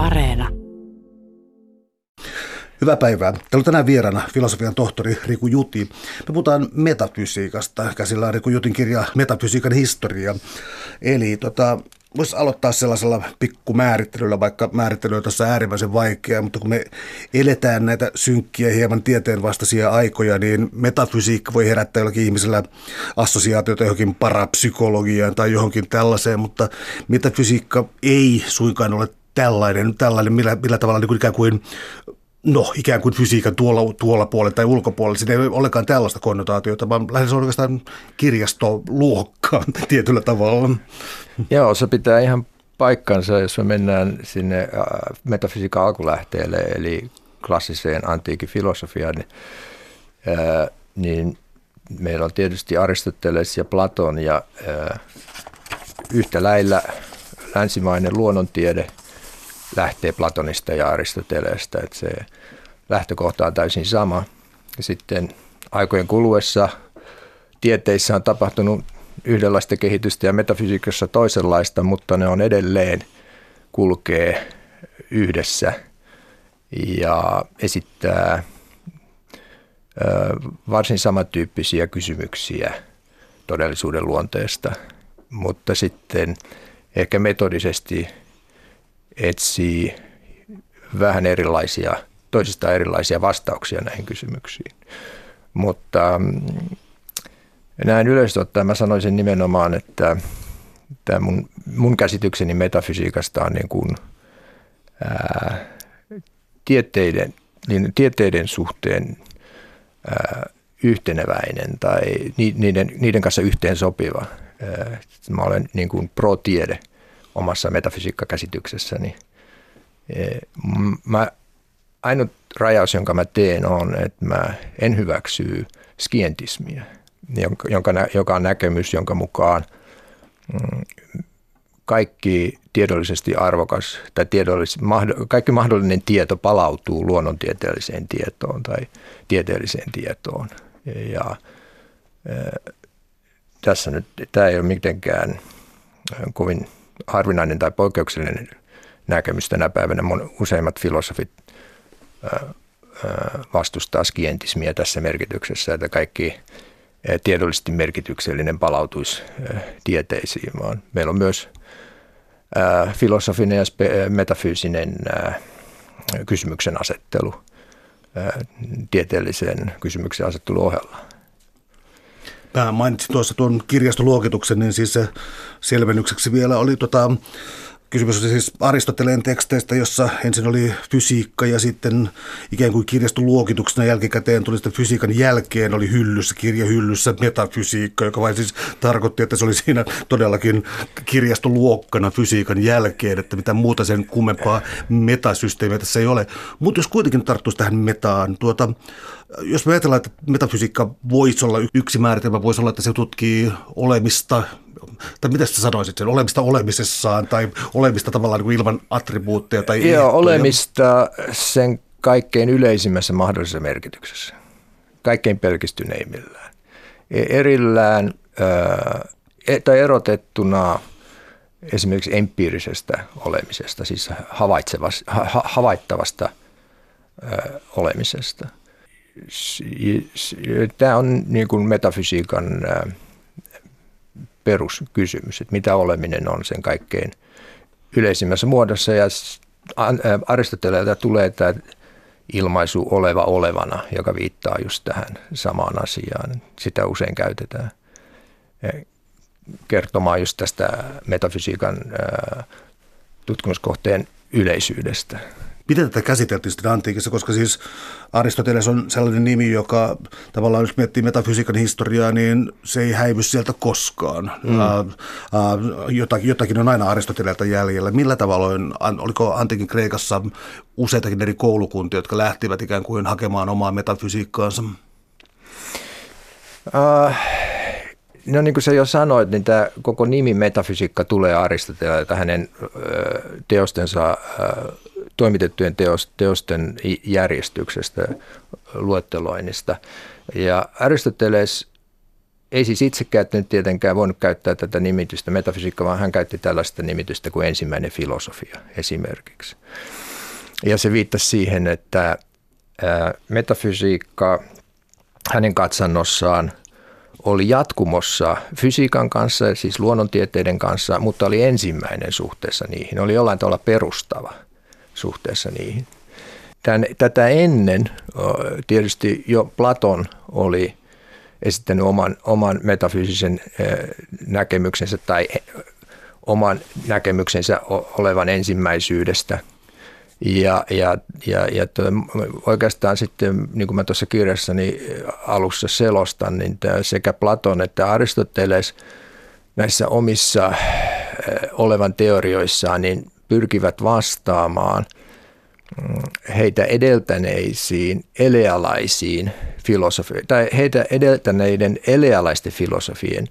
Areena. Hyvää päivää. Täällä on tänään vieraana filosofian tohtori Riku Juti. Me puhutaan metafysiikasta. Käsillä on Riku Jutin kirja Metafysiikan historia. Eli tota, voisi aloittaa sellaisella pikkumäärittelyllä, vaikka määrittely on tässä äärimmäisen vaikeaa, mutta kun me eletään näitä synkkiä, hieman tieteen vastaisia aikoja, niin metafysiikka voi herättää jollakin ihmisellä assosiaatioita johonkin parapsykologiaan tai johonkin tällaiseen, mutta metafysiikka ei suinkaan ole tällainen, tällainen millä, millä tavalla niin kuin ikään kuin no ikään kuin fysiikan tuolla, tuolla puolella tai ulkopuolella. Siinä ei ole ollenkaan tällaista konnotaatiota, vaan lähes oikeastaan kirjastoluokkaa tietyllä tavalla. Joo, se pitää ihan paikkansa, jos me mennään sinne äh, metafysiikan alkulähteelle, eli klassiseen antiikin filosofiaan, niin, ää, äh, niin meillä on tietysti Aristoteles ja Platon ja ää, äh, yhtä lailla länsimainen luonnontiede – lähtee Platonista ja Aristoteleesta, että se lähtökohta on täysin sama. Ja sitten aikojen kuluessa tieteissä on tapahtunut yhdenlaista kehitystä ja metafysiikassa toisenlaista, mutta ne on edelleen kulkee yhdessä ja esittää varsin samantyyppisiä kysymyksiä todellisuuden luonteesta, mutta sitten ehkä metodisesti etsii vähän erilaisia, toisistaan erilaisia vastauksia näihin kysymyksiin. Mutta mm, näin yleisesti ottaen mä sanoisin nimenomaan, että tämä mun, mun käsitykseni metafysiikasta on niin kuin, ää, tieteiden, niin tieteiden suhteen ää, yhteneväinen tai niiden, niiden kanssa yhteen sopiva. Ää, mä olen niin kuin pro-tiede – omassa metafysiikkakäsityksessäni. E, mä, ainut rajaus, jonka mä teen, on, että mä en hyväksy skientismiä, jonka, joka on näkemys, jonka mukaan mm, kaikki tiedollisesti arvokas tai tiedollis, kaikki mahdollinen tieto palautuu luonnontieteelliseen tietoon tai tieteelliseen tietoon. Ja, ja tässä nyt, tämä ei ole mitenkään kovin harvinainen tai poikkeuksellinen näkemys tänä päivänä. Useimmat filosofit vastustaa skientismiä tässä merkityksessä, että kaikki tiedollisesti merkityksellinen palautuisi tieteisiin, vaan meillä on myös filosofinen ja metafyysinen kysymyksen asettelu tieteellisen kysymyksen asettelu ohella. Mä mainitsin tuossa tuon kirjastoluokituksen, niin siis se selvennykseksi vielä oli tota, Kysymys oli siis Aristoteleen teksteistä, jossa ensin oli fysiikka ja sitten ikään kuin kirjastoluokituksena jälkikäteen tuli sitten fysiikan jälkeen oli hyllyssä, kirjahyllyssä metafysiikka, joka vain siis tarkoitti, että se oli siinä todellakin kirjastoluokkana fysiikan jälkeen, että mitä muuta sen kummempaa metasysteemiä tässä ei ole. Mutta jos kuitenkin tarttuisi tähän metaan, tuota, jos me ajatellaan, että metafysiikka voisi olla yksi määritelmä, voisi olla, että se tutkii olemista, tai mitä sä sanoisit sen, olemista olemisessaan tai olemista tavallaan niin kuin ilman attribuutteja tai Joo, ehtoja. olemista sen kaikkein yleisimmässä mahdollisessa merkityksessä, kaikkein pelkistyneimmillään. E, erillään e, tai erotettuna esimerkiksi empiirisestä olemisesta, siis havaittavasta olemisesta. Tämä on niin kuin metafysiikan peruskysymys, että mitä oleminen on sen kaikkein yleisimmässä muodossa. Ja Aristoteleelta tulee tämä ilmaisu oleva olevana, joka viittaa just tähän samaan asiaan. Sitä usein käytetään kertomaan just tästä metafysiikan tutkimuskohteen yleisyydestä. Miten tätä käsiteltiin sitten antiikissa, koska siis Aristoteles on sellainen nimi, joka tavallaan jos miettii metafysiikan historiaa, niin se ei häivy sieltä koskaan. Mm. Äh, äh, jotakin, jotakin on aina Aristoteleelta jäljellä. Millä tavalla on, oliko antiikin Kreikassa useitakin eri koulukuntia, jotka lähtivät ikään kuin hakemaan omaa metafysiikkaansa? Uh, no niin kuin sä jo sanoit, niin tämä koko nimi metafysiikka tulee Aristoteleelta hänen teostensa toimitettujen teosten järjestyksestä, luetteloinnista. Ja Aristoteles ei siis itse käyttänyt tietenkään voinut käyttää tätä nimitystä metafysiikka, vaan hän käytti tällaista nimitystä kuin ensimmäinen filosofia esimerkiksi. Ja se viittasi siihen, että metafysiikka hänen katsannossaan oli jatkumossa fysiikan kanssa, siis luonnontieteiden kanssa, mutta oli ensimmäinen suhteessa niihin. Oli jollain tavalla perustava suhteessa niihin. Tän, tätä ennen tietysti jo Platon oli esittänyt oman, oman metafyysisen näkemyksensä tai oman näkemyksensä olevan ensimmäisyydestä – ja, ja, ja, ja to, oikeastaan sitten, niin kuin mä tuossa kirjassani alussa selostan, niin sekä Platon että Aristoteles näissä omissa olevan teorioissaan niin pyrkivät vastaamaan mm, heitä edeltäneisiin elealaisiin filosofi- tai heitä edeltäneiden elealaisten filosofien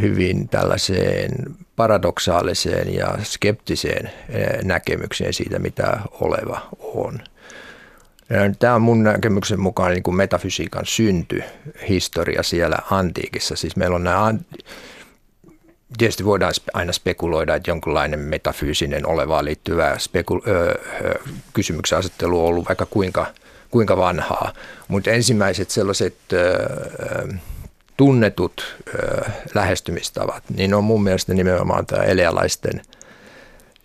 hyvin tällaiseen paradoksaaliseen ja skeptiseen näkemykseen siitä, mitä oleva on. Tämä on mun näkemyksen mukaan niin kuin metafysiikan synty historia siellä antiikissa. Siis meillä on nämä, tietysti voidaan aina spekuloida, että jonkinlainen metafyysinen olevaan liittyvä spekul- ö, kysymyksen asettelu on ollut vaikka kuinka, kuinka vanhaa. Mutta ensimmäiset sellaiset ö, tunnetut ö, lähestymistavat, niin on mun mielestä nimenomaan tämä elealaisten,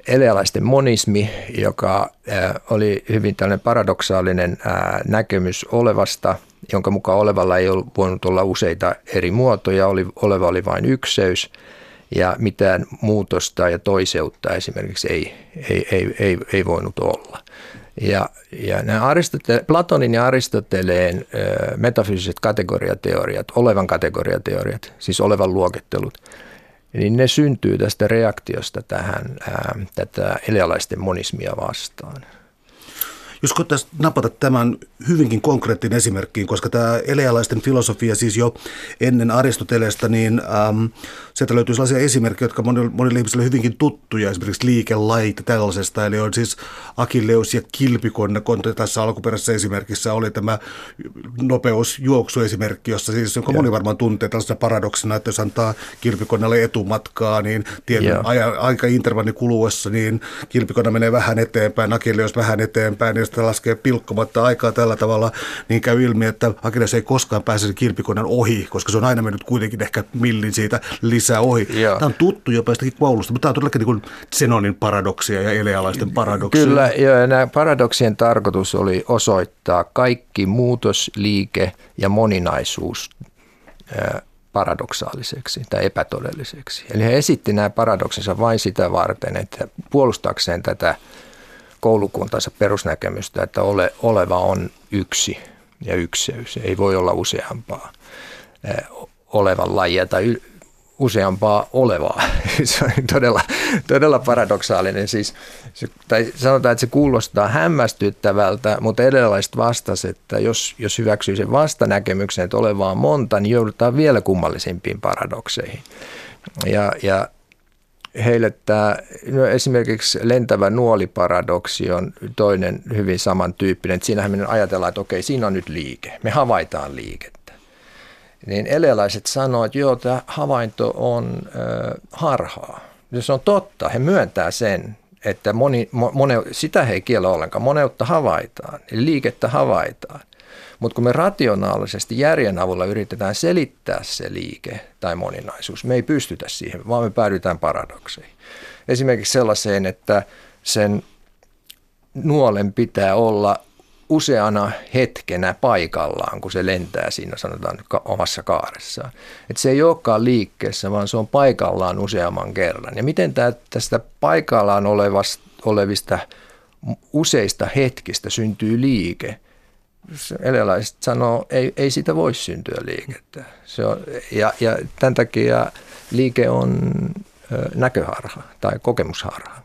elealaisten monismi, joka oli hyvin tällainen paradoksaalinen näkemys olevasta, jonka mukaan olevalla ei ollut voinut olla useita eri muotoja, oli, oleva oli vain ykseys ja mitään muutosta ja toiseutta esimerkiksi ei, ei, ei, ei, ei voinut olla. Ja, ja nämä Aristote- Platonin ja Aristoteleen metafyysiset kategoriateoriat, olevan kategoriateoriat, siis olevan luokittelut, niin ne syntyy tästä reaktiosta tähän ää, tätä elealaisten monismia vastaan. Jos koettaisiin napata tämän hyvinkin konkreettinen esimerkkiin, koska tämä elealaisten filosofia siis jo ennen Aristotelesta, niin ähm, sieltä löytyy sellaisia esimerkkejä, jotka monille, monille ihmisille hyvinkin tuttuja, esimerkiksi liikelait tällaisesta, eli on siis Akilleus ja kilpikonna, kun tässä alkuperäisessä esimerkissä oli tämä nopeusjuoksuesimerkki, jossa siis, jonka moni varmaan tuntee tällaisena paradoksina, että jos antaa kilpikonnalle etumatkaa, niin tietyn aika intervannin kuluessa, niin kilpikonna menee vähän eteenpäin, Akilleus vähän eteenpäin, ja sitten laskee pilkkomatta aikaa tällä tavalla, niin käy ilmi, että Akilleus ei koskaan pääse sen kilpikonnan ohi, koska se on aina mennyt kuitenkin ehkä millin siitä lisää ohi. Joo. Tämä on tuttu jopa jostakin koulusta, mutta tämä on todellakin niin kuin Zenonin paradoksia ja elealaisten paradoksia. Kyllä, joo, ja nämä paradoksien tarkoitus oli osoittaa kaikki muutos, liike ja moninaisuus paradoksaaliseksi tai epätodelliseksi. Eli he esitti nämä paradoksensa vain sitä varten, että puolustakseen tätä koulukuntansa perusnäkemystä, että ole, oleva on yksi ja ykseys. Ei voi olla useampaa olevan lajia tai useampaa olevaa. Se on todella, todella paradoksaalinen. Siis, se, tai sanotaan, että se kuulostaa hämmästyttävältä, mutta edelaiset vastas, että jos, jos hyväksyy sen vastanäkemyksen, että olevaa on monta, niin joudutaan vielä kummallisimpiin paradokseihin. Ja, ja heille tämä, no esimerkiksi lentävä nuoliparadoksi on toinen hyvin samantyyppinen. Siinähän me ajatellaan, että okei, siinä on nyt liike. Me havaitaan liikettä. Niin elealaiset sanoo, että joo, tämä havainto on ö, harhaa. Se on totta, he myöntää sen, että moni, mone, sitä he ei kiellä ollenkaan. Moneutta havaitaan, eli liikettä havaitaan. Mutta kun me rationaalisesti järjen avulla yritetään selittää se liike tai moninaisuus, me ei pystytä siihen, vaan me päädytään paradokseihin. Esimerkiksi sellaiseen, että sen nuolen pitää olla useana hetkenä paikallaan, kun se lentää siinä sanotaan omassa kaaressaan. Että se ei olekaan liikkeessä, vaan se on paikallaan useamman kerran. Ja miten tämä, tästä paikallaan olevasta, olevista useista hetkistä syntyy liike – eläläiset sanoo, ei, ei siitä voi syntyä liikettä. Se on, ja, ja tämän takia liike on näköharha tai kokemusharha.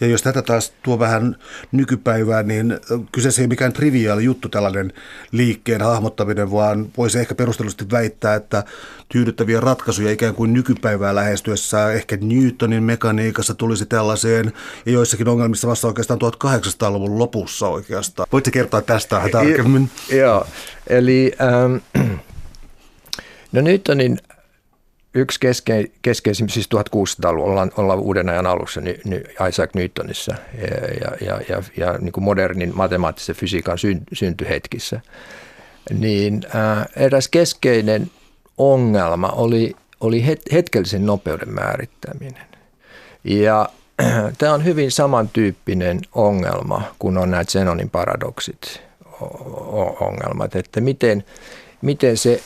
Ja jos tätä taas tuo vähän nykypäivään, niin kyseessä ei ole mikään triviaali juttu tällainen liikkeen hahmottaminen, vaan voisi ehkä perustellusti väittää, että tyydyttäviä ratkaisuja ikään kuin nykypäivää lähestyessä ehkä Newtonin mekaniikassa tulisi tällaiseen ja joissakin ongelmissa vasta oikeastaan 1800-luvun lopussa oikeastaan. Voitko kertoa tästä tarkemmin? Joo, eli... Ähm, No nyt on niin yksi keske, keskeisin, siis 1600-luvulla ollaan, ollaan uuden ajan alussa ny, ny Isaac Newtonissa ja, ja, ja, ja, niin kuin modernin matemaattisen fysiikan syn, syntyhetkissä, niin ää, eräs keskeinen ongelma oli, oli het, hetkellisen nopeuden määrittäminen. Ja tämä on hyvin samantyyppinen ongelma kuin on nämä Zenonin paradoksit ongelmat, että miten, miten se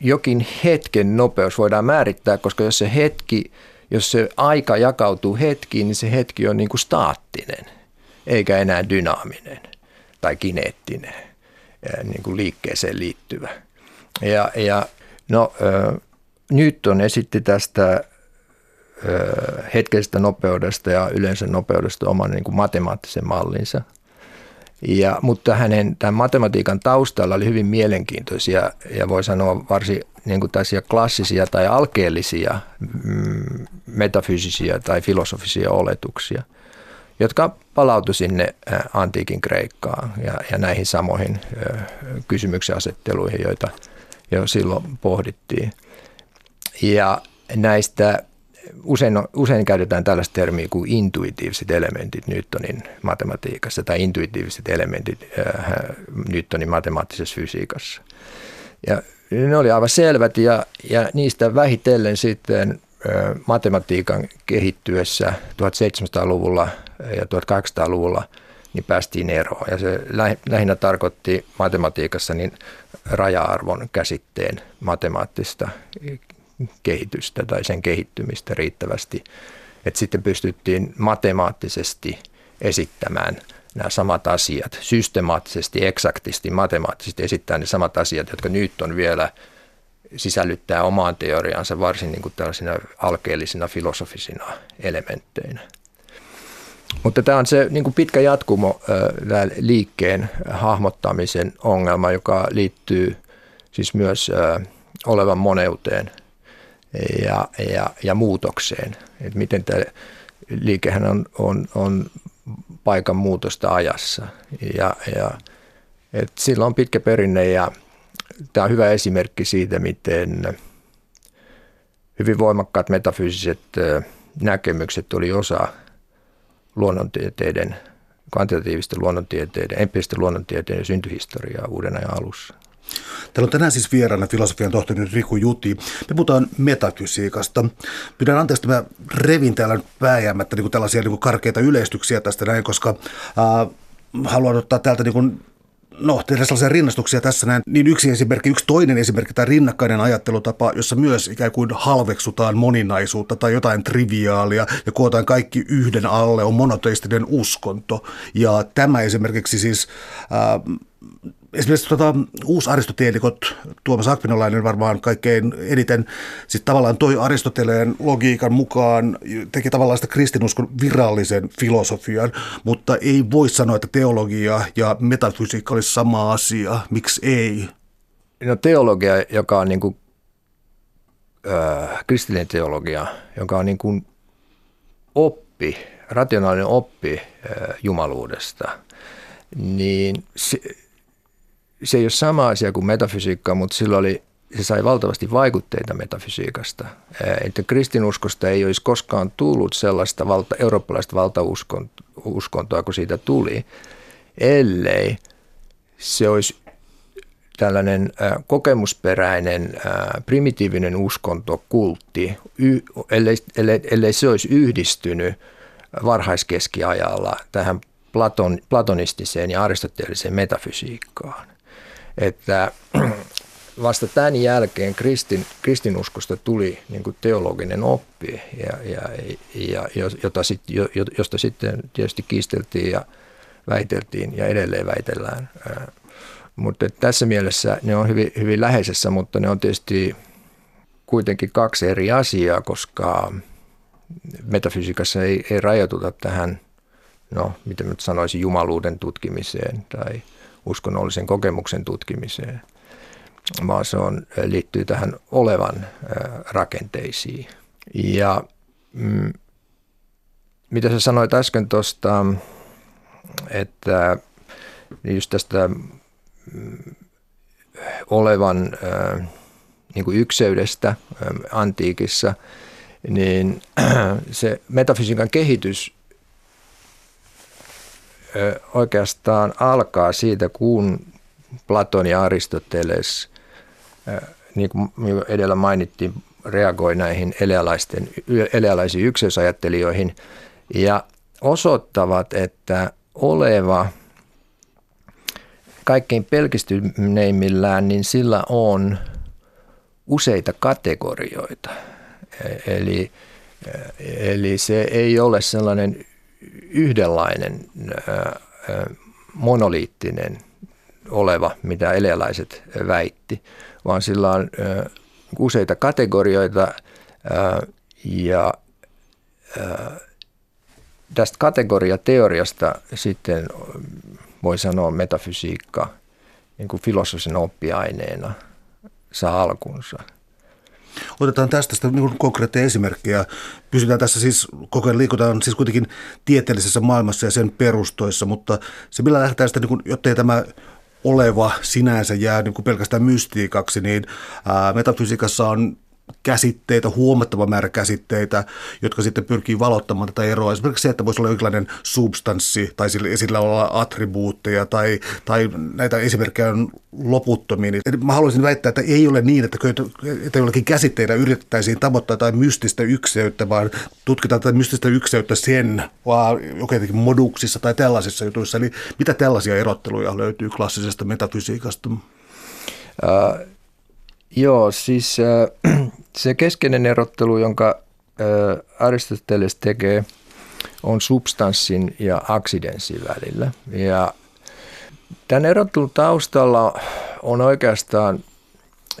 jokin hetken nopeus voidaan määrittää, koska jos se hetki, jos se aika jakautuu hetkiin, niin se hetki on niin kuin staattinen, eikä enää dynaaminen tai kineettinen, niin kuin liikkeeseen liittyvä. Ja, ja no, Newton esitti tästä hetkellisestä nopeudesta ja yleensä nopeudesta oman niin kuin matemaattisen mallinsa – ja, mutta hänen tämän matematiikan taustalla oli hyvin mielenkiintoisia ja voi sanoa varsin niin kuin klassisia tai alkeellisia mm, metafysisiä tai filosofisia oletuksia, jotka palautu sinne antiikin Kreikkaan ja, ja näihin samoihin kysymyksen asetteluihin, joita jo silloin pohdittiin. Ja näistä usein, usein käytetään tällaista termiä kuin intuitiiviset elementit Newtonin matematiikassa tai intuitiiviset elementit äh, Newtonin matemaattisessa fysiikassa. Ja ne oli aivan selvät ja, ja niistä vähitellen sitten äh, matematiikan kehittyessä 1700-luvulla ja 1800-luvulla niin päästiin eroon. Ja se lähinnä tarkoitti matematiikassa niin raja-arvon käsitteen matemaattista kehitystä tai sen kehittymistä riittävästi, että sitten pystyttiin matemaattisesti esittämään nämä samat asiat, systemaattisesti, eksaktisti, matemaattisesti esittää ne samat asiat, jotka nyt on vielä sisällyttää omaan teoriaansa varsin niin kuin tällaisina alkeellisina filosofisina elementteinä. Mutta tämä on se niin kuin pitkä jatkumo tämä liikkeen hahmottamisen ongelma, joka liittyy siis myös olevan moneuteen – ja, ja, ja muutokseen. Et miten tämä liikehän on, on, on paikan muutosta ajassa. Ja, ja, et sillä on pitkä perinne ja tämä on hyvä esimerkki siitä, miten hyvin voimakkaat metafyysiset näkemykset oli osa luonnontieteiden, kvantitatiivisten luonnontieteiden, empiiristen luonnontieteiden syntyhistoriaa uuden ajan alussa. Täällä on tänään siis vieraana filosofian tohtori Riku Juti. Me puhutaan metafysiikasta. Pyydän anteeksi, että mä revin täällä vääjäämättä niin kuin tällaisia niin kuin karkeita yleistyksiä tästä näin, koska äh, haluan ottaa täältä niin kuin no, tehdä sellaisia rinnastuksia tässä näin. Niin yksi esimerkki, yksi toinen esimerkki tai rinnakkainen ajattelutapa, jossa myös ikään kuin halveksutaan moninaisuutta tai jotain triviaalia ja kootaan kaikki yhden alle, on monoteistinen uskonto. Ja tämä esimerkiksi siis äh, esimerkiksi tota, uusaristoteelikot, Tuomas Akvinolainen varmaan kaikkein eniten, sitten tavallaan toi Aristoteleen logiikan mukaan teki tavallaan sitä kristinuskon virallisen filosofian, mutta ei voi sanoa, että teologia ja metafysiikka olisi sama asia. Miksi ei? No teologia, joka on niin kuin, äh, kristillinen teologia, joka on niin kuin oppi, rationaalinen oppi äh, jumaluudesta, niin se, se ei ole sama asia kuin metafysiikka, mutta sillä oli, se sai valtavasti vaikutteita metafysiikasta. Että kristinuskosta ei olisi koskaan tullut sellaista valta, eurooppalaista valtauskontoa kuin siitä tuli, ellei se olisi tällainen kokemusperäinen, primitiivinen uskonto, kultti, ellei, ellei, ellei se olisi yhdistynyt varhaiskeskiajalla tähän platon, platonistiseen ja aristoteelliseen metafysiikkaan että vasta tämän jälkeen kristin, kristinuskosta tuli niin kuin teologinen oppi, ja, ja, ja, jota sit, josta sitten tietysti kiisteltiin ja väiteltiin ja edelleen väitellään. Mutta tässä mielessä ne on hyvin, hyvin läheisessä, mutta ne on tietysti kuitenkin kaksi eri asiaa, koska metafysiikassa ei, ei rajoituta tähän, no miten nyt sanoisin, jumaluuden tutkimiseen tai – uskonnollisen kokemuksen tutkimiseen, vaan se on, liittyy tähän olevan rakenteisiin. Ja mm, mitä sä sanoit äsken tuosta, että just tästä mm, olevan niin kuin ykseydestä antiikissa, niin se metafysiikan kehitys oikeastaan alkaa siitä, kun Platon ja Aristoteles, niin kuin edellä mainittiin, reagoi näihin elealaisiin ykseysajattelijoihin ja osoittavat, että oleva kaikkein pelkistyneimmillään, niin sillä on useita kategorioita. Eli, eli se ei ole sellainen yhdenlainen monoliittinen oleva, mitä elealaiset väitti, vaan sillä on useita kategorioita ja tästä kategoriateoriasta sitten voi sanoa metafysiikka niin kuin filosofisen oppiaineena saa alkunsa. Otetaan tästä sitä niin konkreettisia esimerkkejä. Pysytään tässä siis, koko ajan liikutaan siis kuitenkin tieteellisessä maailmassa ja sen perustoissa, mutta se millä lähdetään sitä, niin kuin, jottei tämä oleva sinänsä jää niin kuin pelkästään mystiikaksi, niin ää, metafysiikassa on käsitteitä, huomattava määrä käsitteitä, jotka sitten pyrkii valottamaan tätä eroa. Esimerkiksi se, että voisi olla jonkinlainen substanssi tai sillä, sillä olla attribuutteja tai, tai näitä esimerkkejä on loputtomiin. Eli mä haluaisin väittää, että ei ole niin, että, että jollakin käsitteillä yritettäisiin tavoittaa jotain mystistä ykseyttä, vaan tutkitaan tätä mystistä ykseyttä sen, vaan jotenkin moduksissa tai tällaisissa jutuissa. Eli mitä tällaisia erotteluja löytyy klassisesta metafysiikasta? Uh, joo, siis uh, se keskeinen erottelu, jonka Aristoteles tekee, on substanssin ja aksidenssin välillä. Ja tämän erottelun taustalla on oikeastaan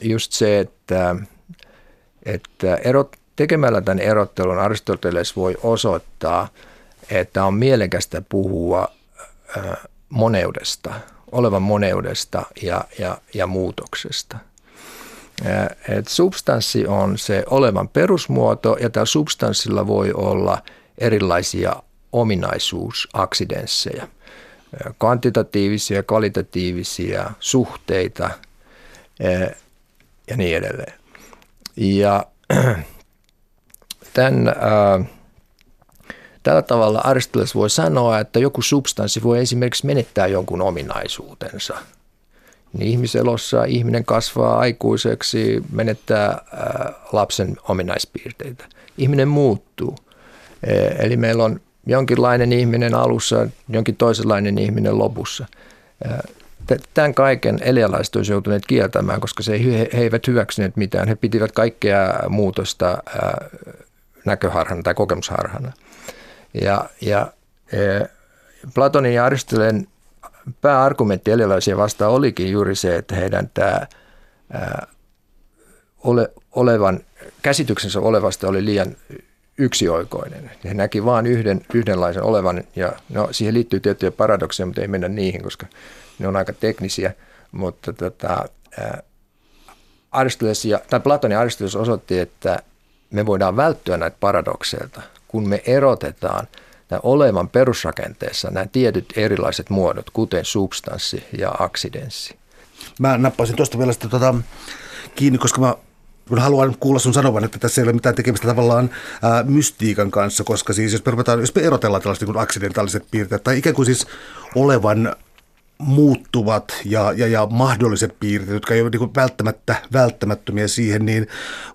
just se, että, että erot, tekemällä tämän erottelun Aristoteles voi osoittaa, että on mielekästä puhua moneudesta, olevan moneudesta ja, ja, ja muutoksesta – et substanssi on se olevan perusmuoto ja tällä substanssilla voi olla erilaisia ominaisuusaksidensseja, kvantitatiivisia, kvalitatiivisia suhteita ja niin edelleen. Ja tämän, tällä tavalla Aristoteles voi sanoa, että joku substanssi voi esimerkiksi menettää jonkun ominaisuutensa – niin ihmiselossa ihminen kasvaa aikuiseksi, menettää lapsen ominaispiirteitä. Ihminen muuttuu. E, eli meillä on jonkinlainen ihminen alussa, jonkin toisenlainen ihminen lopussa. Tämän kaiken elealaiset olisivat joutuneet kieltämään, koska se he, he eivät hyväksyneet mitään. He pitivät kaikkea muutosta näköharhana tai kokemusharhana. Ja, ja Platonin ja Aristoteleen pääargumentti elilaisia vastaan olikin juuri se, että heidän tämä ole, olevan, käsityksensä olevasta oli liian yksioikoinen. He näki vain yhden, yhdenlaisen olevan ja no, siihen liittyy tiettyjä paradokseja, mutta ei mennä niihin, koska ne on aika teknisiä. Mutta tota, Aristoteles ja, tai Platon ja Aristoteles osoitti, että me voidaan välttyä näitä paradokseilta, kun me erotetaan – tämän olevan perusrakenteessa nämä tietyt erilaiset muodot, kuten substanssi ja aksidenssi. Mä nappasin tuosta vielä sitä tuota, kiinni, koska mä kun haluan kuulla sun sanovan, että tässä ei ole mitään tekemistä tavallaan ää, mystiikan kanssa, koska siis jos me, ruvetaan, jos me erotellaan tällaiset niin aksidentaaliset piirteet, tai ikään kuin siis olevan muuttuvat ja, ja, ja mahdolliset piirteet, jotka ei ole niin välttämättä välttämättömiä siihen, niin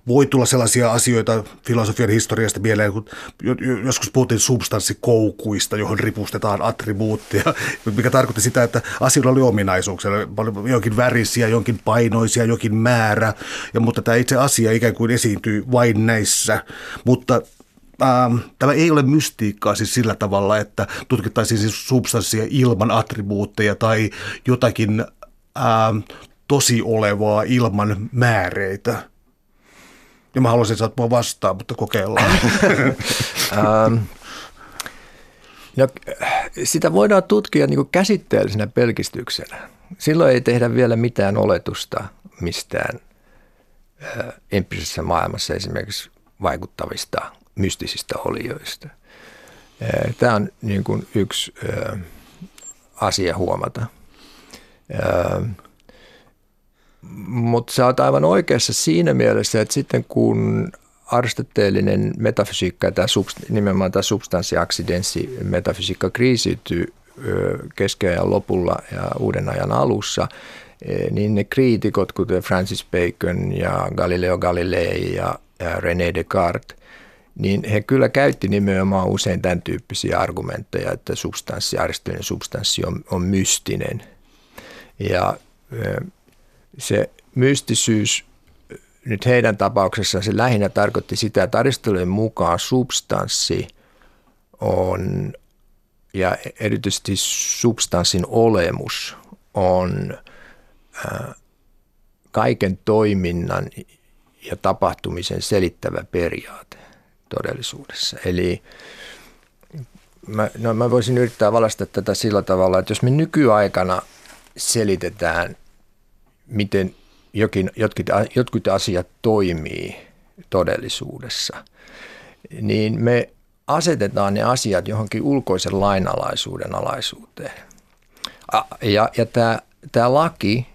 voi tulla sellaisia asioita filosofian historiasta mieleen, kun joskus puhuttiin substanssikoukuista, johon ripustetaan attribuuttia, mikä tarkoitti sitä, että asioilla oli ominaisuuksia, oli jonkin värisiä, jonkin painoisia, jonkin määrä, ja, mutta tämä itse asia ikään kuin esiintyy vain näissä, mutta ähm, tämä ei ole mystiikkaa siis sillä tavalla, että tutkittaisiin siis substanssia ilman attribuutteja tai jotakin ähm, tosi olevaa ilman määreitä. Ja mä haluaisin saada vastaan, mutta kokeillaan. no, sitä voidaan tutkia niin käsitteellisenä pelkistyksenä. Silloin ei tehdä vielä mitään oletusta mistään äh, empiirisessä maailmassa esimerkiksi vaikuttavista mystisistä olioista. Tämä on niin kuin yksi asia huomata. mutta sä oot aivan oikeassa siinä mielessä, että sitten kun aristoteellinen metafysiikka tämä nimenomaan tämä substanssiaksidenssi metafysiikka kriisiytyy keskiajan lopulla ja uuden ajan alussa, niin ne kriitikot, kuten Francis Bacon ja Galileo Galilei ja René Descartes, niin he kyllä käytti nimenomaan usein tämän tyyppisiä argumentteja, että substanssi, aristoteellinen substanssi on, on mystinen. Ja se mystisyys nyt heidän tapauksessaan se lähinnä tarkoitti sitä, että Aristoteleen mukaan substanssi on, ja erityisesti substanssin olemus on kaiken toiminnan ja tapahtumisen selittävä periaate todellisuudessa. Eli mä, no mä voisin yrittää valasta tätä sillä tavalla, että jos me nykyaikana selitetään, miten jokin, jotkut, jotkut asiat toimii todellisuudessa, niin me asetetaan ne asiat johonkin ulkoisen lainalaisuuden alaisuuteen. Ja, ja tämä, tämä laki,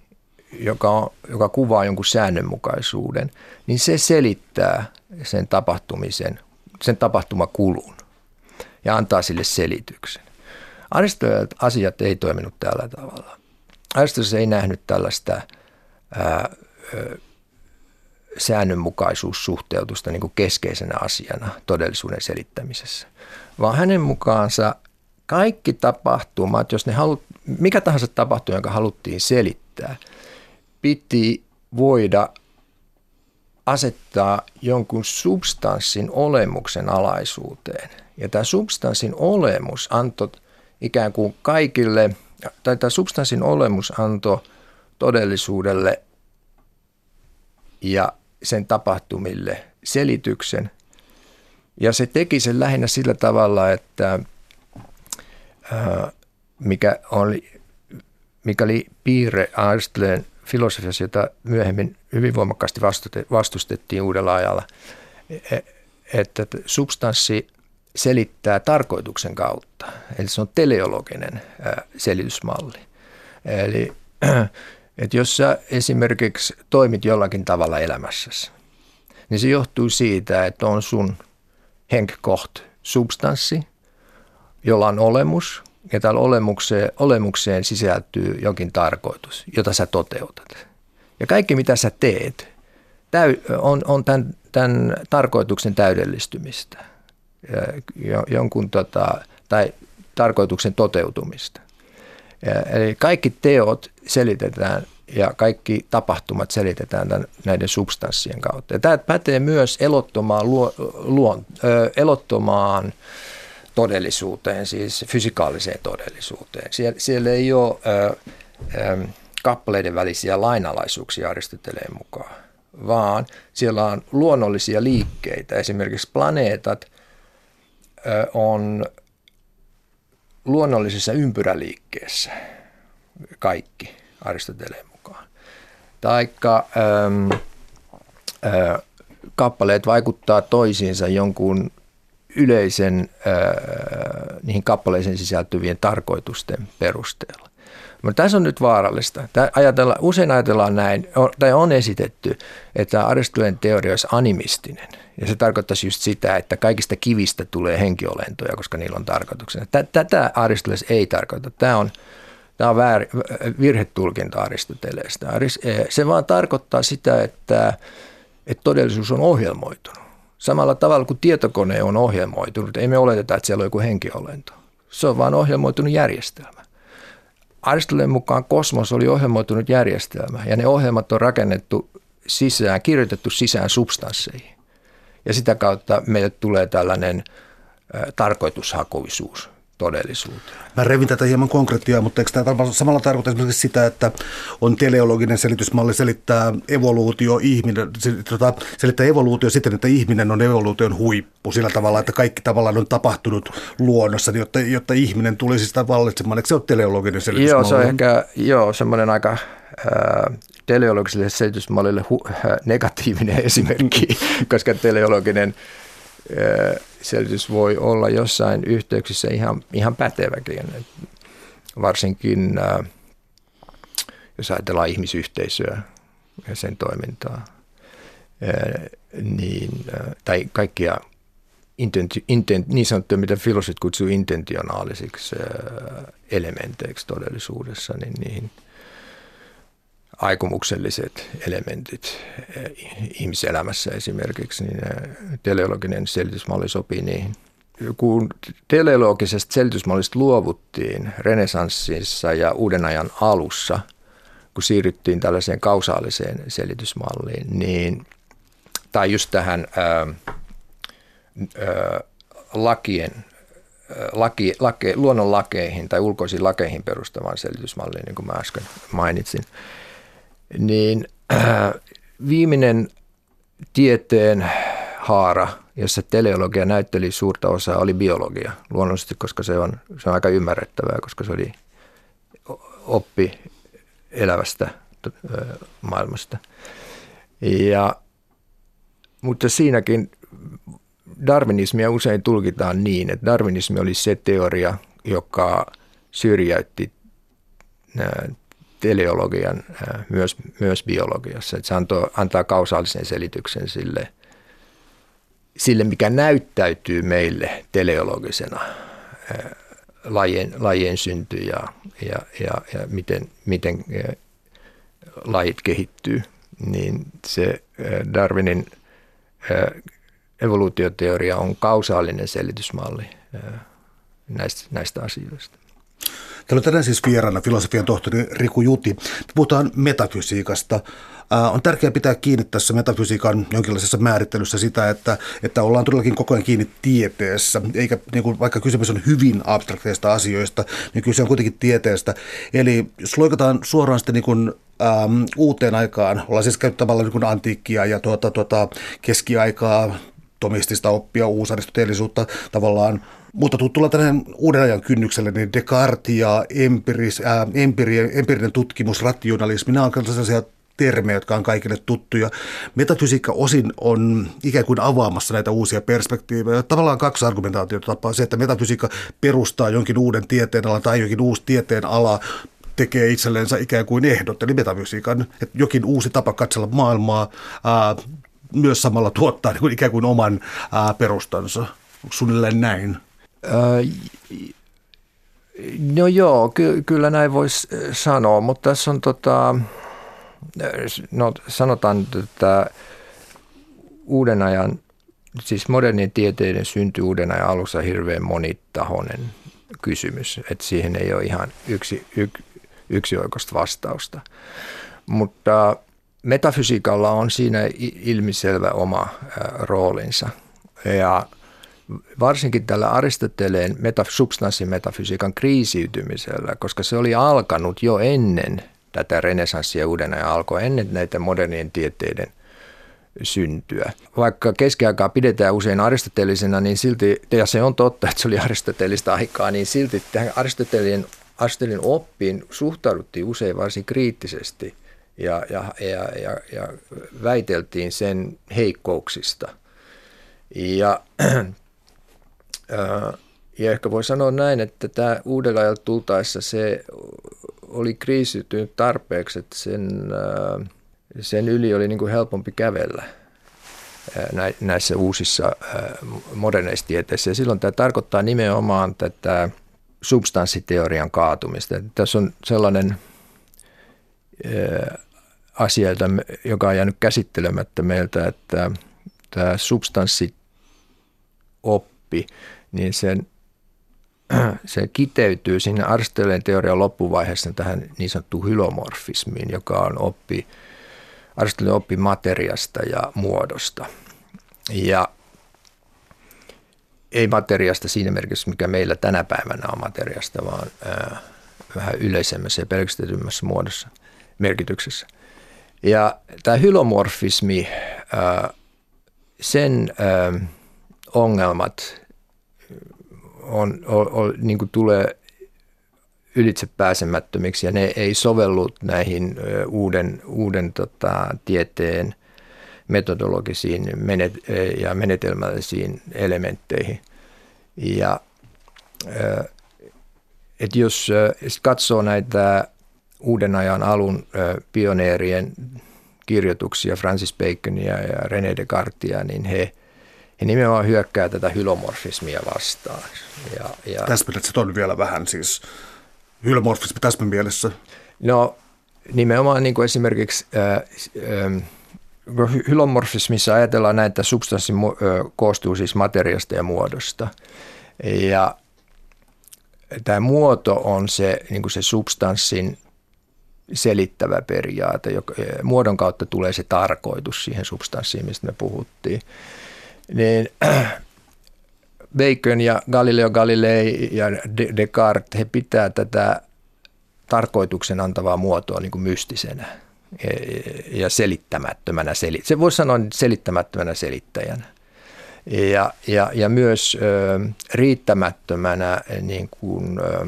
joka, on, joka kuvaa jonkun säännönmukaisuuden, niin se selittää sen tapahtumisen, sen tapahtumakulun ja antaa sille selityksen. Aristoteles asiat ei toiminut tällä tavalla. Aristoteles ei nähnyt tällaista ää, säännönmukaisuussuhteutusta niin kuin keskeisenä asiana todellisuuden selittämisessä, vaan hänen mukaansa kaikki tapahtumat, jos ne halut, mikä tahansa tapahtuma, jonka haluttiin selittää, piti voida asettaa jonkun substanssin olemuksen alaisuuteen. Ja tämä substanssin olemus antoi ikään kuin kaikille, tai tämä substanssin olemus antoi todellisuudelle ja sen tapahtumille selityksen. Ja se teki sen lähinnä sillä tavalla, että mikä oli, mikä oli piirre Aristoteleen filosofiassa, jota myöhemmin hyvin voimakkaasti vastustettiin uudella ajalla, e, että substanssi selittää tarkoituksen kautta. Eli se on teleologinen selitysmalli. Eli että jos sä esimerkiksi toimit jollakin tavalla elämässäsi, niin se johtuu siitä, että on sun henkkoht substanssi, jolla on olemus, ja tällä olemukseen, olemukseen sisältyy jokin tarkoitus, jota sä toteutat. Ja kaikki, mitä sä teet, täy, on, on tämän, tämän tarkoituksen täydellistymistä ja jonkun tota, tai tarkoituksen toteutumista. Eli kaikki teot selitetään ja kaikki tapahtumat selitetään tämän, näiden substanssien kautta. Ja tämä pätee myös elottomaan, luo, luon, ö, elottomaan todellisuuteen, siis fysikaaliseen todellisuuteen. Siellä, siellä ei ole ö, ö, kappaleiden välisiä lainalaisuuksia Aristoteleen mukaan, vaan siellä on luonnollisia liikkeitä. Esimerkiksi planeetat ö, on luonnollisessa ympyräliikkeessä kaikki Aristoteleen mukaan. Taikka ähm, äh, kappaleet vaikuttaa toisiinsa jonkun yleisen äh, niihin kappaleisiin sisältyvien tarkoitusten perusteella. Mutta tässä on nyt vaarallista. Tämä ajatella, usein ajatellaan näin, tai on esitetty, että Aristoteleen teoria olisi animistinen – ja se tarkoittaisi just sitä, että kaikista kivistä tulee henkiolentoja, koska niillä on tarkoituksena. Tätä Aristoteles ei tarkoita. Tämä on, tämä on väär, virhetulkinta Aristoteleesta. E, se vaan tarkoittaa sitä, että, että todellisuus on ohjelmoitunut. Samalla tavalla kuin tietokone on ohjelmoitunut, ei me oleteta, että siellä on joku henkiolento. Se on vaan ohjelmoitunut järjestelmä. Aristoteleen mukaan kosmos oli ohjelmoitunut järjestelmä ja ne ohjelmat on rakennettu sisään, kirjoitettu sisään substansseihin ja sitä kautta meille tulee tällainen tarkoitushakuisuus todellisuuteen. Mä revin tätä hieman konkreettia, mutta eikö tämä samalla tarkoita esimerkiksi sitä, että on teleologinen selitysmalli selittää evoluutio, ihminen, tota, selittää evoluutio siten, että ihminen on evoluution huippu sillä tavalla, että kaikki tavallaan on tapahtunut luonnossa, jotta, jotta ihminen tulisi sitä vallitsemaan. Eikö se ole teleologinen selitysmalli? Joo, se on ehkä joo, semmoinen aika teleologiselle selitysmallille hu- negatiivinen esimerkki, koska teleologinen selitys voi olla jossain yhteyksissä ihan, ihan päteväkin. Varsinkin jos ajatellaan ihmisyhteisöä, ja sen toimintaa, niin, tai kaikkia intent, intent, niin sanottuja, mitä filosofit kutsuu intentionaalisiksi elementeiksi todellisuudessa, niin niihin aikomukselliset elementit ihmiselämässä esimerkiksi, niin teleologinen selitysmalli sopii niihin – kun teleologisesta selitysmallista luovuttiin renesanssissa ja uuden ajan alussa, kun siirryttiin tällaiseen kausaaliseen selitysmalliin, niin, tai just tähän ää, ää, lakien, laki, lake, luonnon lakeihin tai ulkoisiin lakeihin perustavan selitysmalliin, niin kuin mä äsken mainitsin, niin ää, viimeinen tieteen haara – jossa teleologia näytteli suurta osaa, oli biologia luonnollisesti, koska se on, se on aika ymmärrettävää, koska se oli oppi elävästä maailmasta. Ja, mutta siinäkin darwinismia usein tulkitaan niin, että darwinismi oli se teoria, joka syrjäytti teleologian myös, myös biologiassa. Että se antoi, antaa kausaalisen selityksen sille – sille, mikä näyttäytyy meille teleologisena lajien, lajien synty ja, ja, ja, ja miten, miten lajit kehittyy, niin se Darwinin evoluutioteoria on kausaalinen selitysmalli näistä, näistä asioista. Täällä on tänään siis vieraana filosofian tohtori Riku Juti. Me puhutaan metafysiikasta. Äh, on tärkeää pitää kiinni tässä metafysiikan jonkinlaisessa määrittelyssä sitä, että, että ollaan todellakin koko ajan kiinni tieteessä, eikä niin kuin, vaikka kysymys on hyvin abstrakteista asioista, niin kyse on kuitenkin tieteestä. Eli jos loikataan suoraan sitten niin kuin, äm, uuteen aikaan, ollaan siis käyttämällä niin antiikkia ja tuota, tuota, keskiaikaa, tomistista oppia, uusaristoteellisuutta tavallaan mutta tuttulla tänne uuden ajan kynnykselle, niin Descartes ja empiris, ää, empiri, empirinen tutkimus, rationalismi, nämä on sellaisia termejä, jotka on kaikille tuttuja. Metafysiikka osin on ikään kuin avaamassa näitä uusia perspektiivejä. Tavallaan kaksi argumentaatiota tapaa. Se, että metafysiikka perustaa jonkin uuden tieteenalan tai jonkin uusi tieteenala tekee itsellensä ikään kuin ehdot, eli metafysiikan, että jokin uusi tapa katsella maailmaa ää, myös samalla tuottaa niin kuin ikään kuin oman ää, perustansa. Onko suunnilleen näin? No joo, ky- kyllä näin voisi sanoa, mutta tässä on tota, no sanotaan, että uuden ajan, siis modernin tieteiden synty uuden ajan alussa hirveän monitahoinen kysymys, että siihen ei ole ihan yksi, yksi yksioikoista vastausta. Mutta metafysiikalla on siinä ilmiselvä oma roolinsa. Ja varsinkin tällä Aristoteleen metaf- substanssimetafysiikan kriisiytymisellä, koska se oli alkanut jo ennen tätä renesanssia uuden ajan alkoi, ennen näitä modernien tieteiden syntyä. Vaikka keskiaikaa pidetään usein aristoteellisena, niin silti, ja se on totta, että se oli aristoteellista aikaa, niin silti tähän Aristotelin, Aristotelin oppiin suhtauduttiin usein varsin kriittisesti ja, ja, ja, ja, ja väiteltiin sen heikkouksista. Ja ja ehkä voi sanoa näin, että tämä uudella ajalla tultaessa se oli kriisiytynyt tarpeeksi, että sen, sen yli oli niin kuin helpompi kävellä näissä uusissa moderneissa tieteissä. Ja silloin tämä tarkoittaa nimenomaan tätä substanssiteorian kaatumista. Tässä on sellainen asia, joka on jäänyt käsittelemättä meiltä, että tämä substanssioppi – niin sen, se kiteytyy sinne Aristoteleen teorian loppuvaiheessa tähän niin sanottuun hylomorfismiin, joka on oppi, Aristoteleen oppi materiasta ja muodosta. Ja ei materiasta siinä merkityksessä, mikä meillä tänä päivänä on materiasta, vaan ää, vähän yleisemmässä ja pelkistetymmässä muodossa, merkityksessä. Ja tämä hylomorfismi, ää, sen ää, ongelmat on, on, on, niin kuin tulee ylitse pääsemättömiksi ja ne ei sovellu näihin uuden, uuden tota, tieteen metodologisiin menet, ja menetelmällisiin elementteihin. Ja et jos katsoo näitä uuden ajan alun pioneerien kirjoituksia, Francis Baconia ja René Descartesia, niin he, he nimenomaan hyökkää tätä hylomorfismia vastaan. Ja, ja, se on vielä vähän siis hylomorfismi tässä mielessä? No nimenomaan niin kuin esimerkiksi äh, äh, hylomorfismissa ajatellaan näin, että substanssi äh, koostuu siis materiasta ja muodosta. Ja tämä muoto on se, niin kuin se substanssin selittävä periaate. Joka, muodon kautta tulee se tarkoitus siihen substanssiin, mistä me puhuttiin. Niin Bacon ja Galileo Galilei ja Descartes, he pitää tätä tarkoituksen antavaa muotoa niin kuin mystisenä ja selittämättömänä. Se voisi sanoa selittämättömänä selittäjänä. Ja, ja, ja myös ö, riittämättömänä niin kuin, ö,